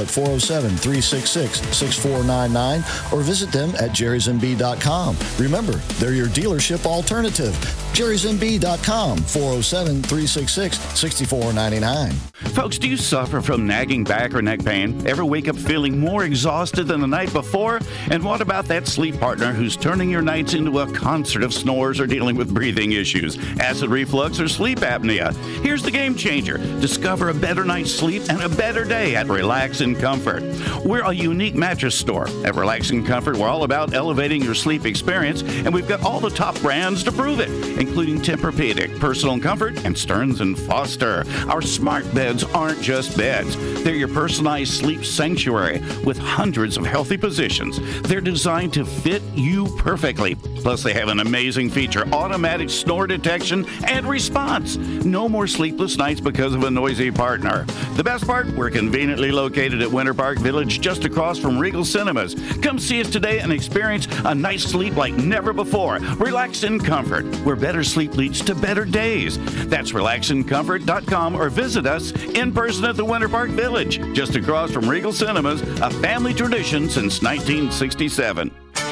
at 407 366 6499 or visit them at jerrysmb.com. Remember, they're your dealership alternative. jerrysmb.com 407 366 6499. Folks, do you suffer from nagging back or neck pain? Ever wake up feeling more exhausted than the night before? And what about that sleep partner who's turning your nights into a concert of snores or dealing with breathing issues, acid reflux, or sleep apnea? Here's the game changer. Discover a better night's sleep and a better day at Relax and Comfort. We're a unique mattress store. At Relax and Comfort, we're all about elevating your sleep experience, and we've got all the top brands to prove it, including Tempur-Pedic, Personal Comfort, and Stearns and Foster. Our smart beds aren't just beds. They're your personalized sleep sanctuary with hundreds of healthy positions. They're designed to fit you perfectly. Plus, they have an amazing feature automatic snore detection and response. No more sleepless nights because of a noisy partner. The best part, we're conveniently located at Winter Park Village just across from Regal Cinemas. Come see us today and experience a night's sleep like never before. Relax in comfort, where better sleep leads to better days. That's relaxincomfort.com or visit us in person at the Winter Park Village, just across from Regal Cinemas, a family tradition since 1967.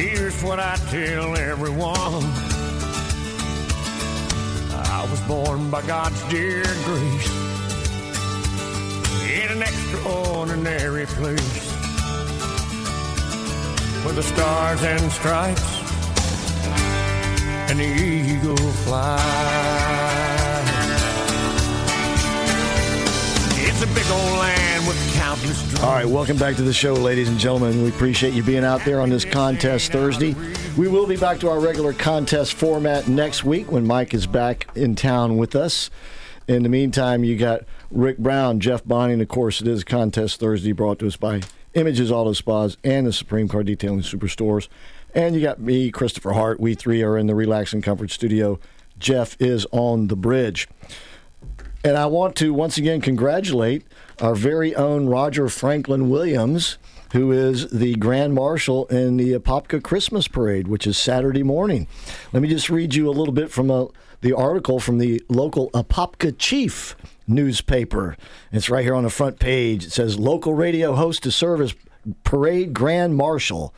here's what I tell everyone. I was born by God's dear grace in an extraordinary place where the stars and stripes and the eagle fly. It's a big old land with. All right, welcome back to the show, ladies and gentlemen. We appreciate you being out there on this contest Thursday. We will be back to our regular contest format next week when Mike is back in town with us. In the meantime, you got Rick Brown, Jeff Bonnie, and of course, it is Contest Thursday brought to us by Images Auto Spas and the Supreme Car Detailing Superstores. And you got me, Christopher Hart. We three are in the Relax and Comfort studio. Jeff is on the bridge. And I want to once again congratulate our very own Roger Franklin Williams, who is the Grand Marshal in the Apopka Christmas Parade, which is Saturday morning. Let me just read you a little bit from a, the article from the local Apopka Chief newspaper. It's right here on the front page. It says local radio host to serve as parade Grand Marshal.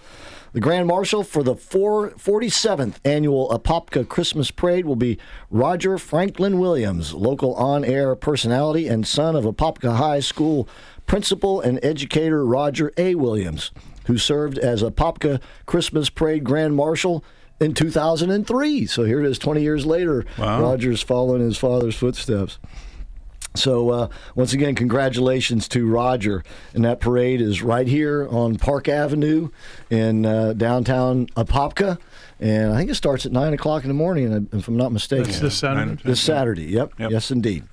The Grand Marshal for the 4, 47th annual Apopka Christmas Parade will be Roger Franklin Williams, local on air personality and son of Apopka High School principal and educator Roger A. Williams, who served as Apopka Christmas Parade Grand Marshal in 2003. So here it is, 20 years later. Wow. Roger's following his father's footsteps. So uh, once again, congratulations to Roger. And that parade is right here on Park Avenue in uh, downtown Apopka. And I think it starts at nine o'clock in the morning, if I'm not mistaken. That's this Saturday? This Saturday. Yep. Yes, indeed.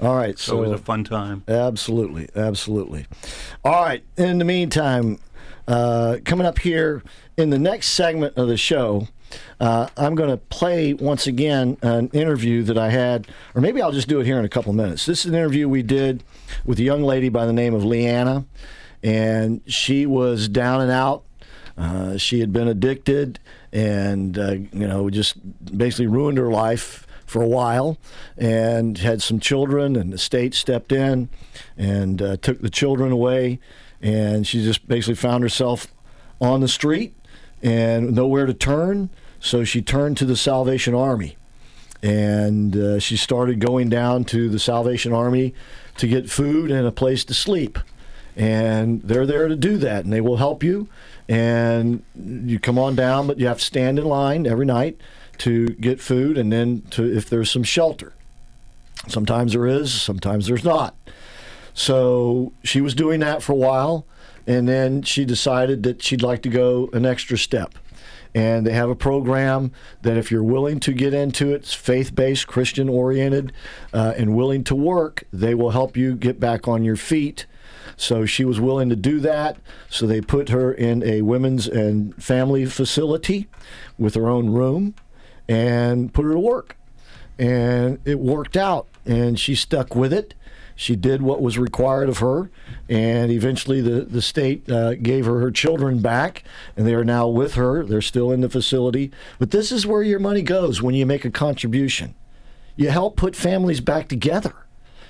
All right. So So it was a fun time. Absolutely, absolutely. All right. In the meantime, uh, coming up here in the next segment of the show, uh, I'm going to play once again an interview that I had, or maybe I'll just do it here in a couple minutes. This is an interview we did with a young lady by the name of Leanna, and she was down and out. Uh, she had been addicted and, uh, you know, just basically ruined her life for a while and had some children, and the state stepped in and uh, took the children away. And she just basically found herself on the street and nowhere to turn. So she turned to the Salvation Army and uh, she started going down to the Salvation Army to get food and a place to sleep. And they're there to do that, and they will help you. And you come on down, but you have to stand in line every night to get food, and then to if there's some shelter. Sometimes there is, sometimes there's not. So she was doing that for a while, and then she decided that she'd like to go an extra step. And they have a program that, if you're willing to get into it, it's faith based, Christian oriented, uh, and willing to work, they will help you get back on your feet. So she was willing to do that. So they put her in a women's and family facility with her own room and put her to work and it worked out and she stuck with it she did what was required of her and eventually the, the state uh, gave her her children back and they are now with her. They're still in the facility. But this is where your money goes when you make a contribution. You help put families back together.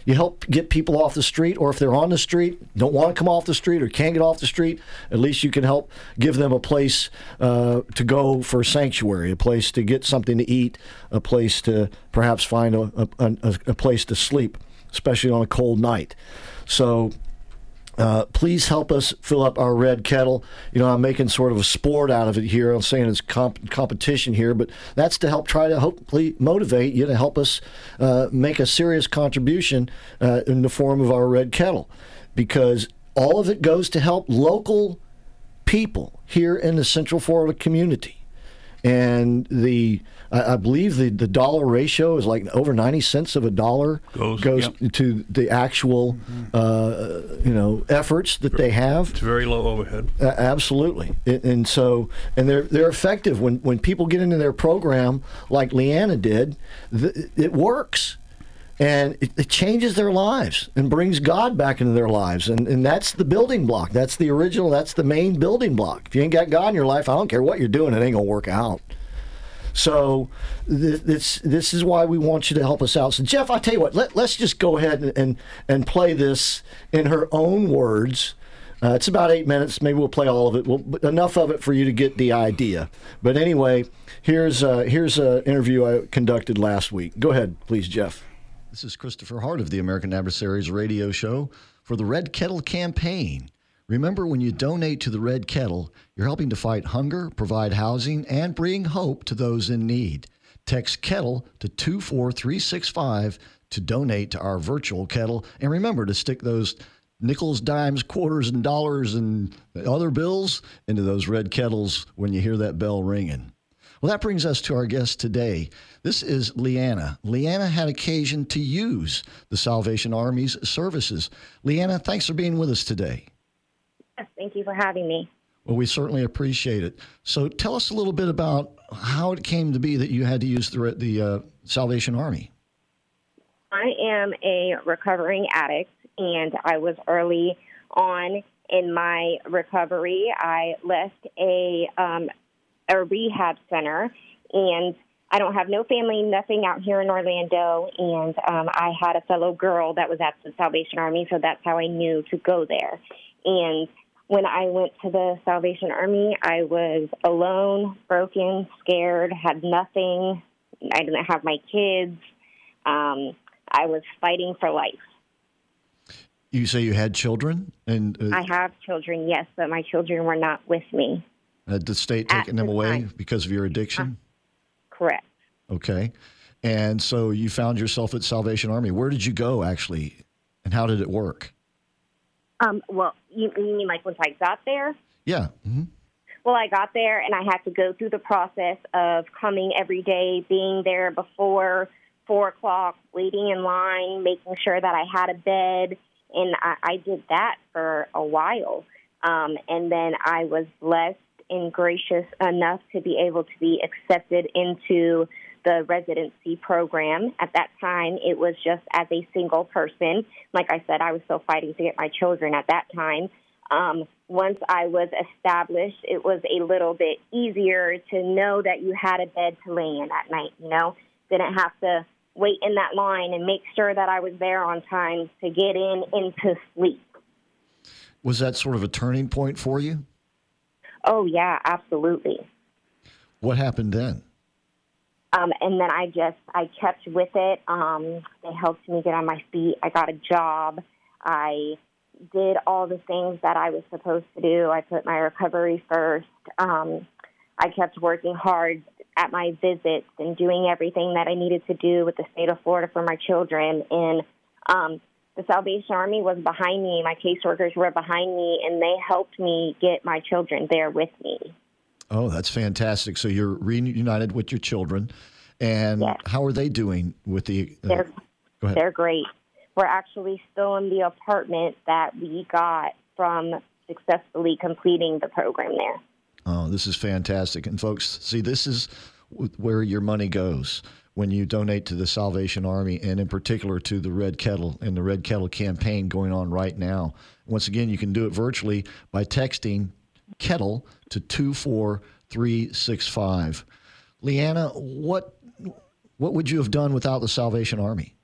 You help get people off the street, or if they're on the street, don't want to come off the street or can't get off the street, at least you can help give them a place uh, to go for sanctuary, a place to get something to eat, a place to perhaps find a, a, a, a place to sleep, especially on a cold night. So uh, please help us fill up our red kettle. You know, I'm making sort of a sport out of it here. I'm saying it's comp- competition here, but that's to help try to hopefully motivate you to help us uh, make a serious contribution uh, in the form of our red kettle, because all of it goes to help local people here in the Central Florida community. And the I I believe the, the dollar ratio is like over ninety cents of a dollar Goes- yep. to the actual uh, you know efforts that they have. It's very low overhead. Uh, absolutely, and, and so and they're they're effective when when people get into their program like Leanna did. Th- it works, and it, it changes their lives and brings God back into their lives, and and that's the building block. That's the original. That's the main building block. If you ain't got God in your life, I don't care what you're doing, it ain't gonna work out. So th- this this is why we want you to help us out. So Jeff, I tell you what, let, let's just go ahead and, and and play this in her own words. Uh, it's about eight minutes. Maybe we'll play all of it. Well, enough of it for you to get the idea. But anyway, here's uh, here's an interview I conducted last week. Go ahead, please, Jeff. This is Christopher Hart of the American Adversaries radio show for the Red Kettle campaign. Remember, when you donate to the Red Kettle, you're helping to fight hunger, provide housing, and bring hope to those in need. Text kettle to 24365 to donate to our virtual kettle. And remember to stick those nickels, dimes, quarters, and dollars and other bills into those red kettles when you hear that bell ringing. Well, that brings us to our guest today. This is Leanna. Leanna had occasion to use the Salvation Army's services. Leanna, thanks for being with us today. Yes, thank you for having me. Well, we certainly appreciate it. So, tell us a little bit about how it came to be that you had to use the the uh, Salvation Army. I am a recovering addict, and I was early on in my recovery. I left a um, a rehab center, and I don't have no family, nothing out here in Orlando. And um, I had a fellow girl that was at the Salvation Army, so that's how I knew to go there. And when I went to the Salvation Army, I was alone, broken, scared, had nothing. I didn't have my kids. Um, I was fighting for life. You say you had children, and uh, I have children, yes, but my children were not with me. Had the state At taken them the away time. because of your addiction? Correct. Okay. And so you found yourself at Salvation Army. Where did you go actually? And how did it work? Um, well, you, you mean like once I got there? Yeah. hmm Well, I got there and I had to go through the process of coming every day, being there before four o'clock, waiting in line, making sure that I had a bed, and I, I did that for a while. Um, and then I was blessed and gracious enough to be able to be accepted into the residency program. At that time, it was just as a single person. Like I said, I was still fighting to get my children at that time. Um, once I was established, it was a little bit easier to know that you had a bed to lay in at night, you know? Didn't have to wait in that line and make sure that I was there on time to get in into sleep. Was that sort of a turning point for you? Oh, yeah, absolutely. What happened then? Um, and then I just I kept with it. Um, they helped me get on my feet. I got a job. I did all the things that I was supposed to do. I put my recovery first. Um, I kept working hard at my visits and doing everything that I needed to do with the state of Florida for my children. And um, the Salvation Army was behind me. My caseworkers were behind me, and they helped me get my children there with me. Oh, that's fantastic. So you're reunited with your children. And how are they doing with the. Uh, They're go ahead. They're great. We're actually still in the apartment that we got from successfully completing the program there. Oh, this is fantastic. And folks, see, this is where your money goes when you donate to the Salvation Army and in particular to the Red Kettle and the Red Kettle campaign going on right now. Once again, you can do it virtually by texting kettle to 24365. Leanna, what what would you have done without the Salvation Army?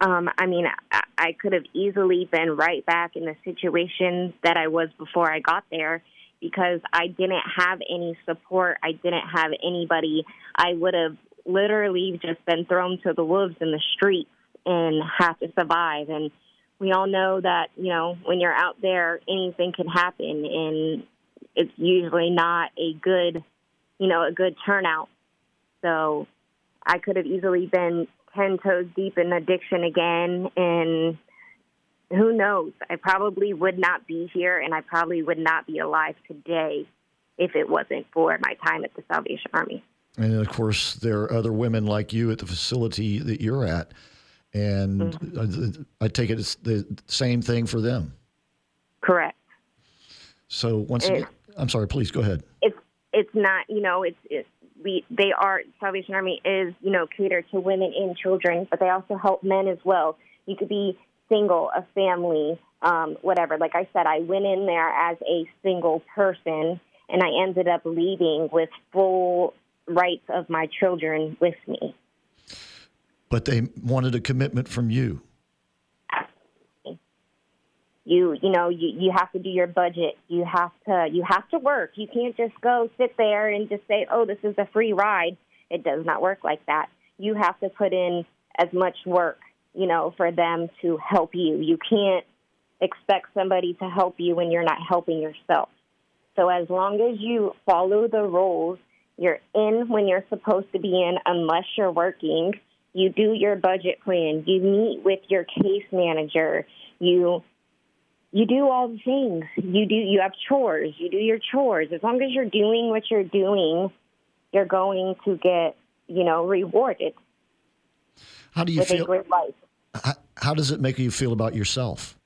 Um, I mean, I, I could have easily been right back in the situation that I was before I got there because I didn't have any support. I didn't have anybody. I would have literally just been thrown to the wolves in the streets and have to survive. And we all know that, you know, when you're out there, anything can happen. And it's usually not a good, you know, a good turnout. So I could have easily been 10 toes deep in addiction again. And who knows? I probably would not be here and I probably would not be alive today if it wasn't for my time at the Salvation Army. And of course, there are other women like you at the facility that you're at. And I, I take it it's the same thing for them. Correct. So once again, I'm sorry, please go ahead. It's it's not you know it's it's we they are Salvation Army is you know catered to women and children, but they also help men as well. You could be single, a family, um, whatever. Like I said, I went in there as a single person, and I ended up leaving with full rights of my children with me. But they wanted a commitment from you. you you know you you have to do your budget. You have to you have to work. You can't just go sit there and just say oh this is a free ride. It does not work like that. You have to put in as much work you know for them to help you. You can't expect somebody to help you when you're not helping yourself. So as long as you follow the rules you're in when you're supposed to be in unless you're working you do your budget plan you meet with your case manager you you do all the things. You do you have chores. You do your chores. As long as you're doing what you're doing, you're going to get, you know, rewarded How do you feel? great life. How, how does it make you feel about yourself?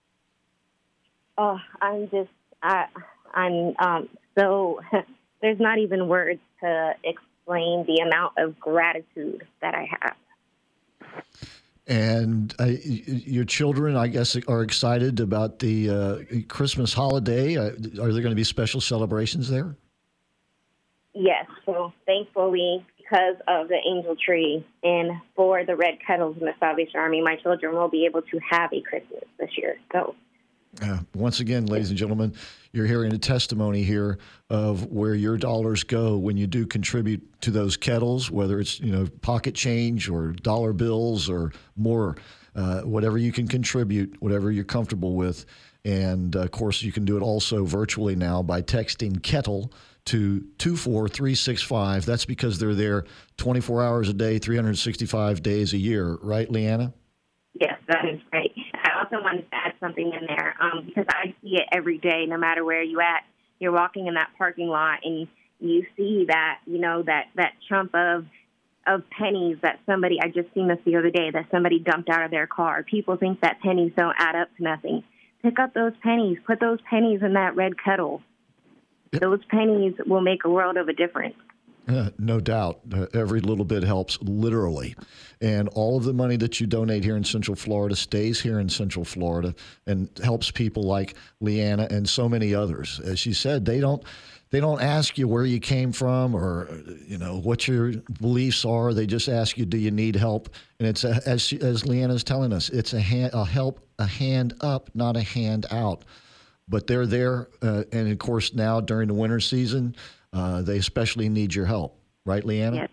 Oh, I'm just I I'm um so there's not even words to explain the amount of gratitude that I have. And your children, I guess, are excited about the uh, Christmas holiday. Uh, are there going to be special celebrations there? Yes, so thankfully, because of the angel tree and for the red kettles in the Salvation Army, my children will be able to have a Christmas this year. So Uh, once again, ladies and gentlemen, you're hearing a testimony here of where your dollars go when you do contribute to those kettles, whether it's you know pocket change or dollar bills or more, uh, whatever you can contribute, whatever you're comfortable with. And uh, of course, you can do it also virtually now by texting kettle to 24365. That's because they're there 24 hours a day, 365 days a year, right, Leanna? Yes, that is great. I also wanted to something in there um, because I see it every day, no matter where you at. You're walking in that parking lot and you see that you know that that chunk of of pennies that somebody I just seen this the other day that somebody dumped out of their car. People think that pennies don't add up to nothing. Pick up those pennies. Put those pennies in that red kettle. Those pennies will make a world of a difference. No doubt. Uh, every little bit helps, literally. And all of the money that you donate here in Central Florida stays here in Central Florida and helps people like Leanna and so many others. As she said, they don't. They don't ask you where you came from or you know what your beliefs are. They just ask you, "Do you need help?" And it's a, as she, as Leanna's telling us, it's a hand, a help, a hand up, not a hand out. But they're there, uh, and of course now during the winter season, uh, they especially need your help, right, Leanna? Yes,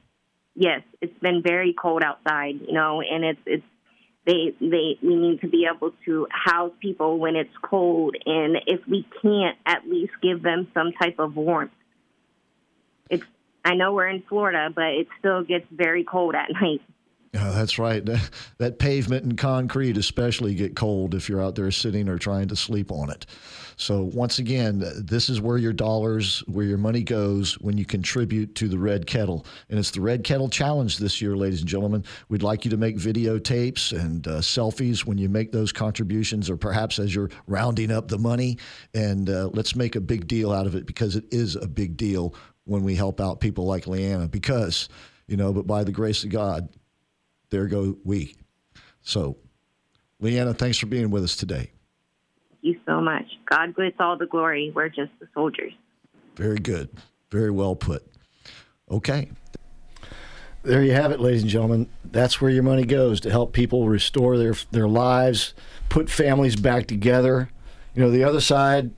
yes. It's been very cold outside, you know, and it's it's they they we need to be able to house people when it's cold, and if we can't, at least give them some type of warmth. It's I know we're in Florida, but it still gets very cold at night. Yeah, that's right. That, that pavement and concrete especially get cold if you're out there sitting or trying to sleep on it. So once again, this is where your dollars, where your money goes when you contribute to the Red Kettle, and it's the Red Kettle Challenge this year, ladies and gentlemen. We'd like you to make videotapes and uh, selfies when you make those contributions, or perhaps as you're rounding up the money. And uh, let's make a big deal out of it because it is a big deal when we help out people like Leanna. Because you know, but by the grace of God, there go we. So, Leanna, thanks for being with us today. Thank you so much. God gets all the glory. We're just the soldiers. Very good. Very well put. Okay. There you have it, ladies and gentlemen. That's where your money goes to help people restore their their lives, put families back together. You know, the other side,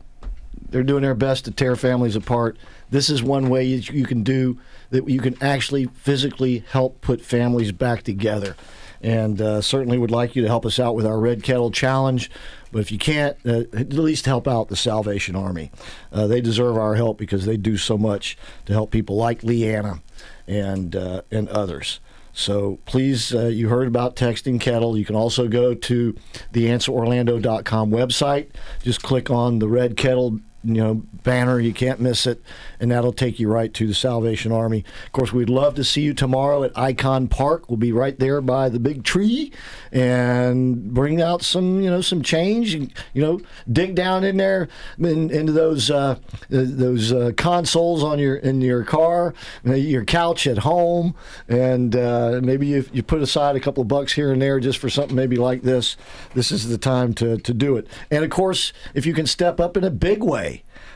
they're doing their best to tear families apart. This is one way you, can do that. You can actually physically help put families back together. And uh, certainly would like you to help us out with our Red Kettle Challenge. But if you can't, uh, at least help out the Salvation Army. Uh, they deserve our help because they do so much to help people like Leanna and uh, and others. So please, uh, you heard about texting kettle. You can also go to the answerorlando.com website. Just click on the red kettle you know banner you can't miss it and that'll take you right to the salvation army. Of course we'd love to see you tomorrow at icon park. We'll be right there by the big tree and bring out some you know some change and you know dig down in there in, into those uh, those uh, consoles on your in your car your couch at home. And uh, maybe you, you put aside a couple of bucks here and there just for something maybe like this. This is the time to, to do it. And of course if you can step up in a big way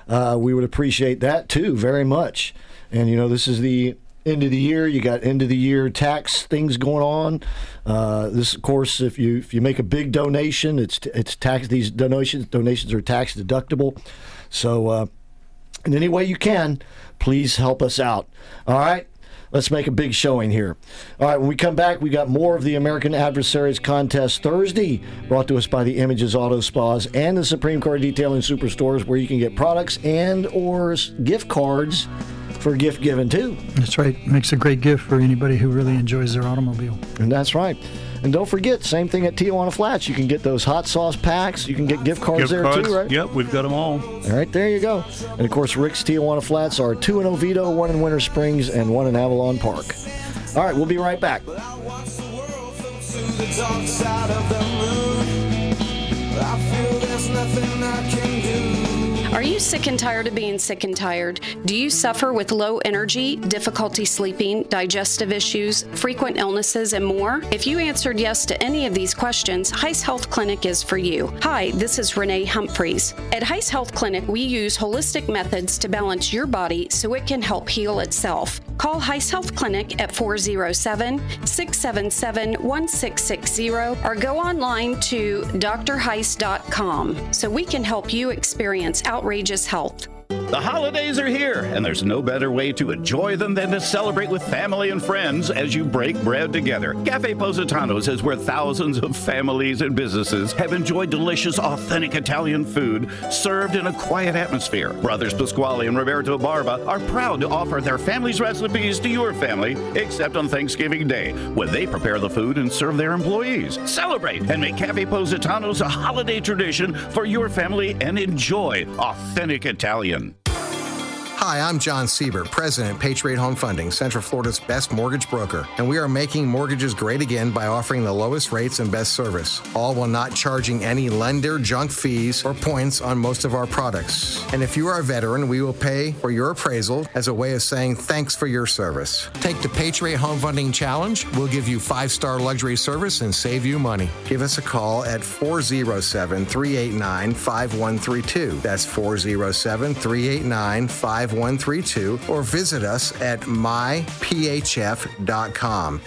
uh, we would appreciate that too very much. And you know, this is the end of the year. You got end of the year tax things going on. Uh, this, of course, if you if you make a big donation, it's it's tax. These donations donations are tax deductible. So, uh, in any way you can, please help us out. All right. Let's make a big showing here. All right, when we come back, we got more of the American Adversaries Contest Thursday, brought to us by the Images Auto Spas and the Supreme Car Detailing Superstores, where you can get products and or gift cards for gift giving too. That's right. Makes a great gift for anybody who really enjoys their automobile. And that's right. And don't forget, same thing at Tijuana Flats. You can get those hot sauce packs. You can get gift cards Gift there cards? too, right? Yep, we've got them all. All right, there you go. And of course, Rick's Tijuana Flats are two in Oviedo, one in Winter Springs, and one in Avalon Park. All right, we'll be right back. to the dark side of the moon. I feel there's nothing I can do. Are you sick and tired of being sick and tired? Do you suffer with low energy, difficulty sleeping, digestive issues, frequent illnesses, and more? If you answered yes to any of these questions, Heiss Health Clinic is for you. Hi, this is Renee Humphreys. At Heiss Health Clinic, we use holistic methods to balance your body so it can help heal itself. Call Heiss Health Clinic at 407 677 1660 or go online to drheiss.com so we can help you experience outrageous health. The holidays are here, and there's no better way to enjoy them than to celebrate with family and friends as you break bread together. Cafe Positano's is where thousands of families and businesses have enjoyed delicious, authentic Italian food served in a quiet atmosphere. Brothers Pasquale and Roberto Barba are proud to offer their family's recipes to your family, except on Thanksgiving Day, when they prepare the food and serve their employees. Celebrate and make Cafe Positano's a holiday tradition for your family and enjoy authentic Italian. Hi, I'm John Siebert, President, Patriot Home Funding, Central Florida's best mortgage broker, and we are making mortgages great again by offering the lowest rates and best service, all while not charging any lender junk fees or points on most of our products. And if you are a veteran, we will pay for your appraisal as a way of saying thanks for your service. Take the Patriot Home Funding Challenge. We'll give you five star luxury service and save you money. Give us a call at 407 389 5132. That's 407 389 5132 or visit us at myphf.com.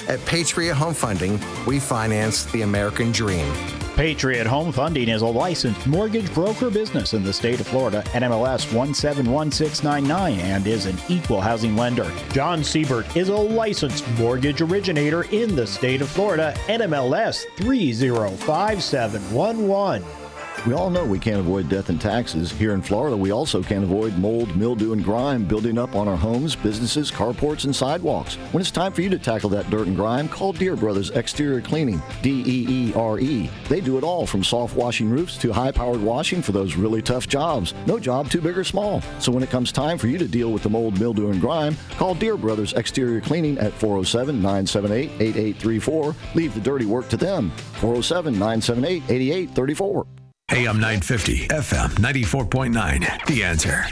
At Patriot Home Funding, we finance the American dream. Patriot Home Funding is a licensed mortgage broker business in the state of Florida, NMLS 171699, and is an equal housing lender. John Siebert is a licensed mortgage originator in the state of Florida, NMLS 305711. We all know we can't avoid death and taxes. Here in Florida, we also can't avoid mold, mildew, and grime building up on our homes, businesses, carports, and sidewalks. When it's time for you to tackle that dirt and grime, call Deere Brothers Exterior Cleaning, D E E R E. They do it all from soft washing roofs to high powered washing for those really tough jobs. No job too big or small. So when it comes time for you to deal with the mold, mildew, and grime, call Deere Brothers Exterior Cleaning at 407 978 8834. Leave the dirty work to them. 407 978 8834. AM 950, FM 94.9. The answer.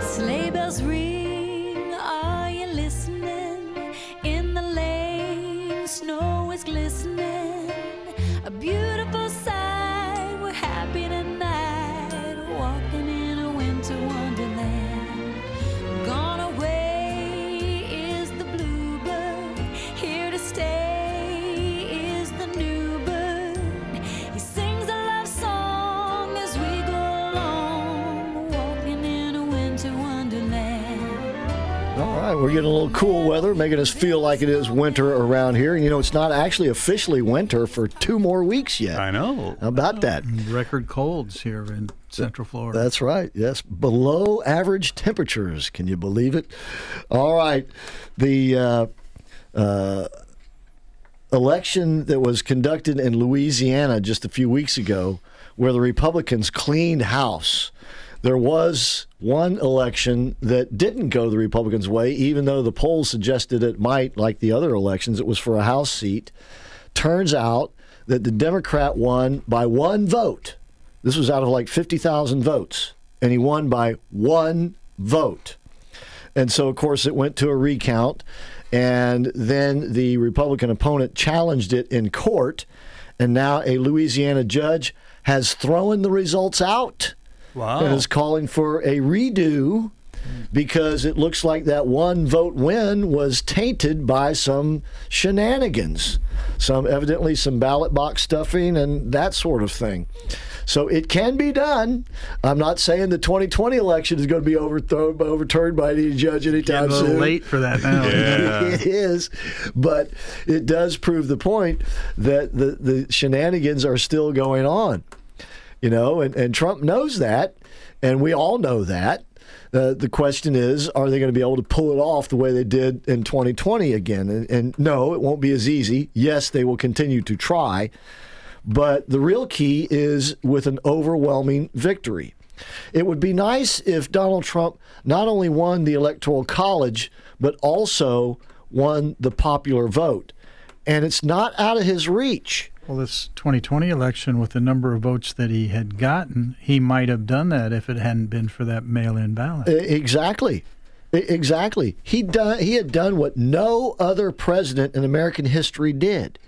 Sleigh bells ring, we're getting a little cool weather, making us feel like it is winter around here. And you know, it's not actually officially winter for two more weeks yet. I know. How about that? Record colds here in Central Florida. That's right. Yes, below average temperatures. Can you believe it? All right, the uh, uh, election that was conducted in Louisiana just a few weeks ago, where the Republicans cleaned house. There was one election that didn't go the Republicans' way, even though the polls suggested it might, like the other elections. It was for a House seat. Turns out that the Democrat won by one vote. This was out of like 50,000 votes, and he won by one vote. And so, of course, it went to a recount, and then the Republican opponent challenged it in court, and now a Louisiana judge has thrown the results out Wow. and is calling for a redo because it looks like that one vote win was tainted by some shenanigans, some evidently some ballot box stuffing and that sort of thing. So it can be done. I'm not saying the 2020 election is going to be overthrown, overturned by any judge anytime Getting a little soon. late for that now. it is, but it does prove the point that the, the shenanigans are still going on. You know, and, and Trump knows that, and we all know that. Uh, the question is, are they going to be able to pull it off the way they did in 2020 again? And, and no, it won't be as easy. Yes, they will continue to try, but the real key is with an overwhelming victory. It would be nice if Donald Trump not only won the Electoral College, but also won the popular vote. And it's not out of his reach. Well, this 2020 election, with the number of votes that he had gotten, he might have done that if it hadn't been for that mail-in ballot. Exactly. Exactly. He done he had done what no other president in American history did.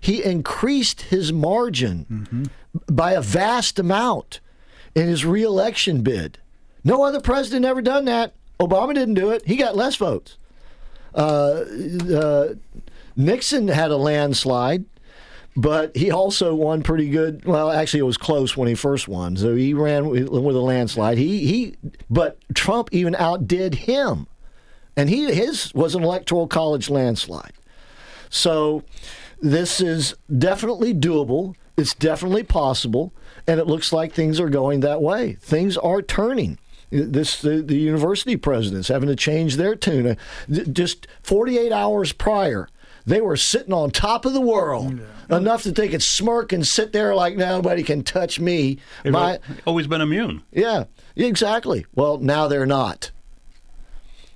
He increased his margin by a vast amount in his reelection bid. No other president ever done that. Obama didn't do it. He got less votes. Uh, uh, Nixon had a landslide, but he also won pretty good. Well, actually, it was close when he first won. So he ran with, a landslide. He he, but Trump even outdid him, and he his was an electoral college landslide. So this is definitely doable. It's definitely possible, and it looks like things are going that way. Things are turning. This the, the university presidents having to change their tune. Just 48 hours prior, they were sitting on top of the world enough that they could smirk and sit there like nobody can touch me. They've My, always been immune. yeah, exactly. Well, now they're not.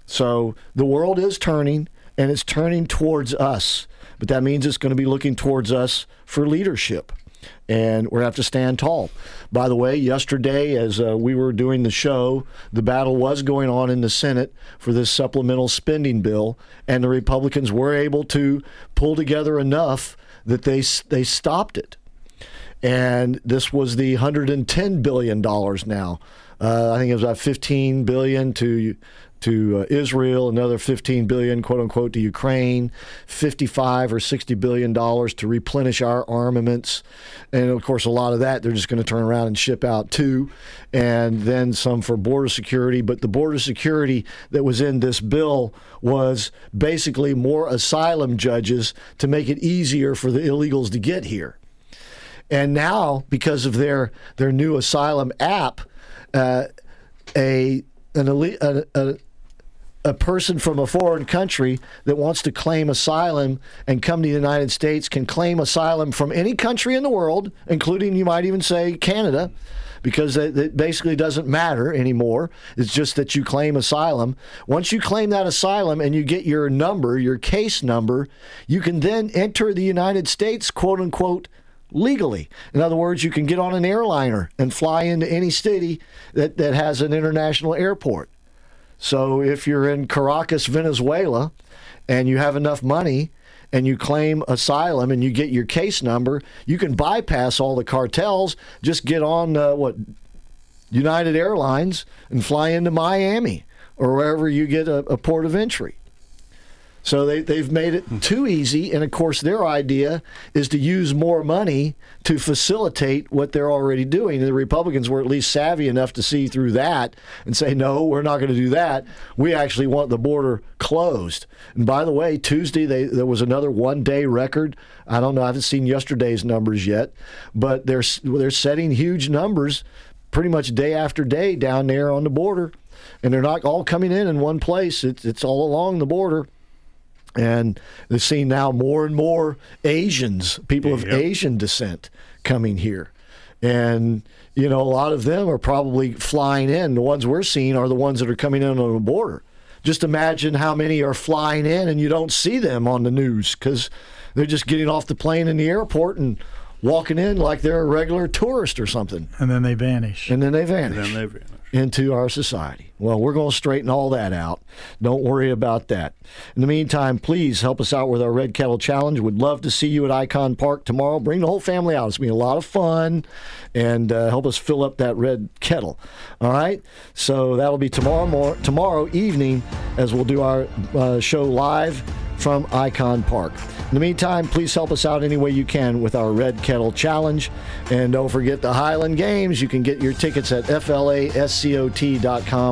So the world is turning, and it's turning towards us. But that means it's going to be looking towards us for leadership. And we're going to have to stand tall. By the way, yesterday, as uh, we were doing the show, the battle was going on in the Senate for this supplemental spending bill, and the Republicans were able to pull together enough that they they stopped it and this was the 110 billion dollars now. Uh, I think it was about 15 billion to to uh, Israel, another 15 billion, quote unquote, to Ukraine, 55 or 60 billion dollars to replenish our armaments, and of course, a lot of that they're just going to turn around and ship out too, and then some for border security. But the border security that was in this bill was basically more asylum judges to make it easier for the illegals to get here. And now, because of their their new asylum app, uh, a an a, a, a person from a foreign country that wants to claim asylum and come to the United States can claim asylum from any country in the world, including you might even say Canada, because it, basically doesn't matter anymore. It's just that you claim asylum. Once you claim that asylum and you get your number, your case number, you can then enter the United States, quote unquote, legally. In other words, you can get on an airliner and fly into any city that, that has an international airport. So if you're in Caracas, Venezuela, and you have enough money and you claim asylum and you get your case number, you can bypass all the cartels, just get on uh, what United Airlines and fly into Miami or wherever you get a, a port of entry. So they, they've made it hmm. too easy. And of course, their idea is to use more money to facilitate what they're already doing. And the Republicans were at least savvy enough to see through that and say, no, we're not going to do that. We actually want the border closed. And by the way, Tuesday, they, there was another one day record. I don't know, I haven't seen yesterday's numbers yet, but they're, they're setting huge numbers pretty much day after day down there on the border. And they're not all coming in in one place, it's, it's all along the border. And they're seeing now more and more Asians, people of Asian descent, coming here. And, you know, a lot of them are probably flying in. The ones we're seeing are the ones that are coming in on the border. Just imagine how many are flying in and you don't see them on the news because they're just getting off the plane in the airport and walking in like they're a regular tourist or something. And then they vanish. And then they vanish And then they vanish. Into our society. Well, we're going to straighten all that out. Don't worry about that. In the meantime, please help us out with our Red Kettle Challenge. We'd love to see you at Icon Park tomorrow. Bring the whole family out. It's going to be a lot of fun and uh, help us fill up that red kettle. All right? So that'll be tomorrow, mor- tomorrow evening as we'll do our uh, show live from Icon Park. In the meantime, please help us out any way you can with our Red Kettle Challenge. And don't forget the Highland Games. You can get your tickets at flascot.com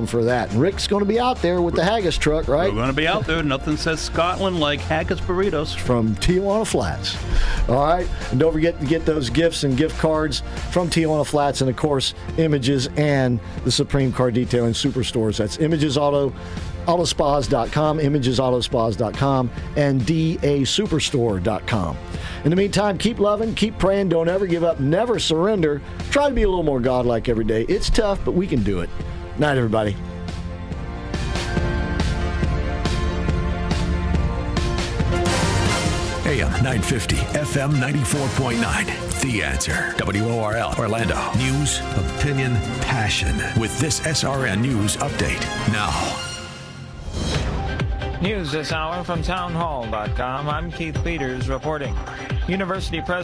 for that. And Rick's going to be out there with the haggis truck, right? We're going to be out there. Nothing says Scotland like haggis burritos. From Tijuana Flats. All right. And don't forget to get those gifts and gift cards from Tijuana Flats and, of course, Images and the Supreme Car Detailing Superstores. That's Images Auto. Autospas.com, imagesautospas.com, and dasuperstore.com. In the meantime, keep loving, keep praying, don't ever give up, never surrender. Try to be a little more godlike every day. It's tough, but we can do it. Night, everybody. AM 950, FM 94.9. The answer. WORL, Orlando. News, opinion, passion. With this SRN News update now. News this hour from townhall.com. I'm Keith Peters reporting. University President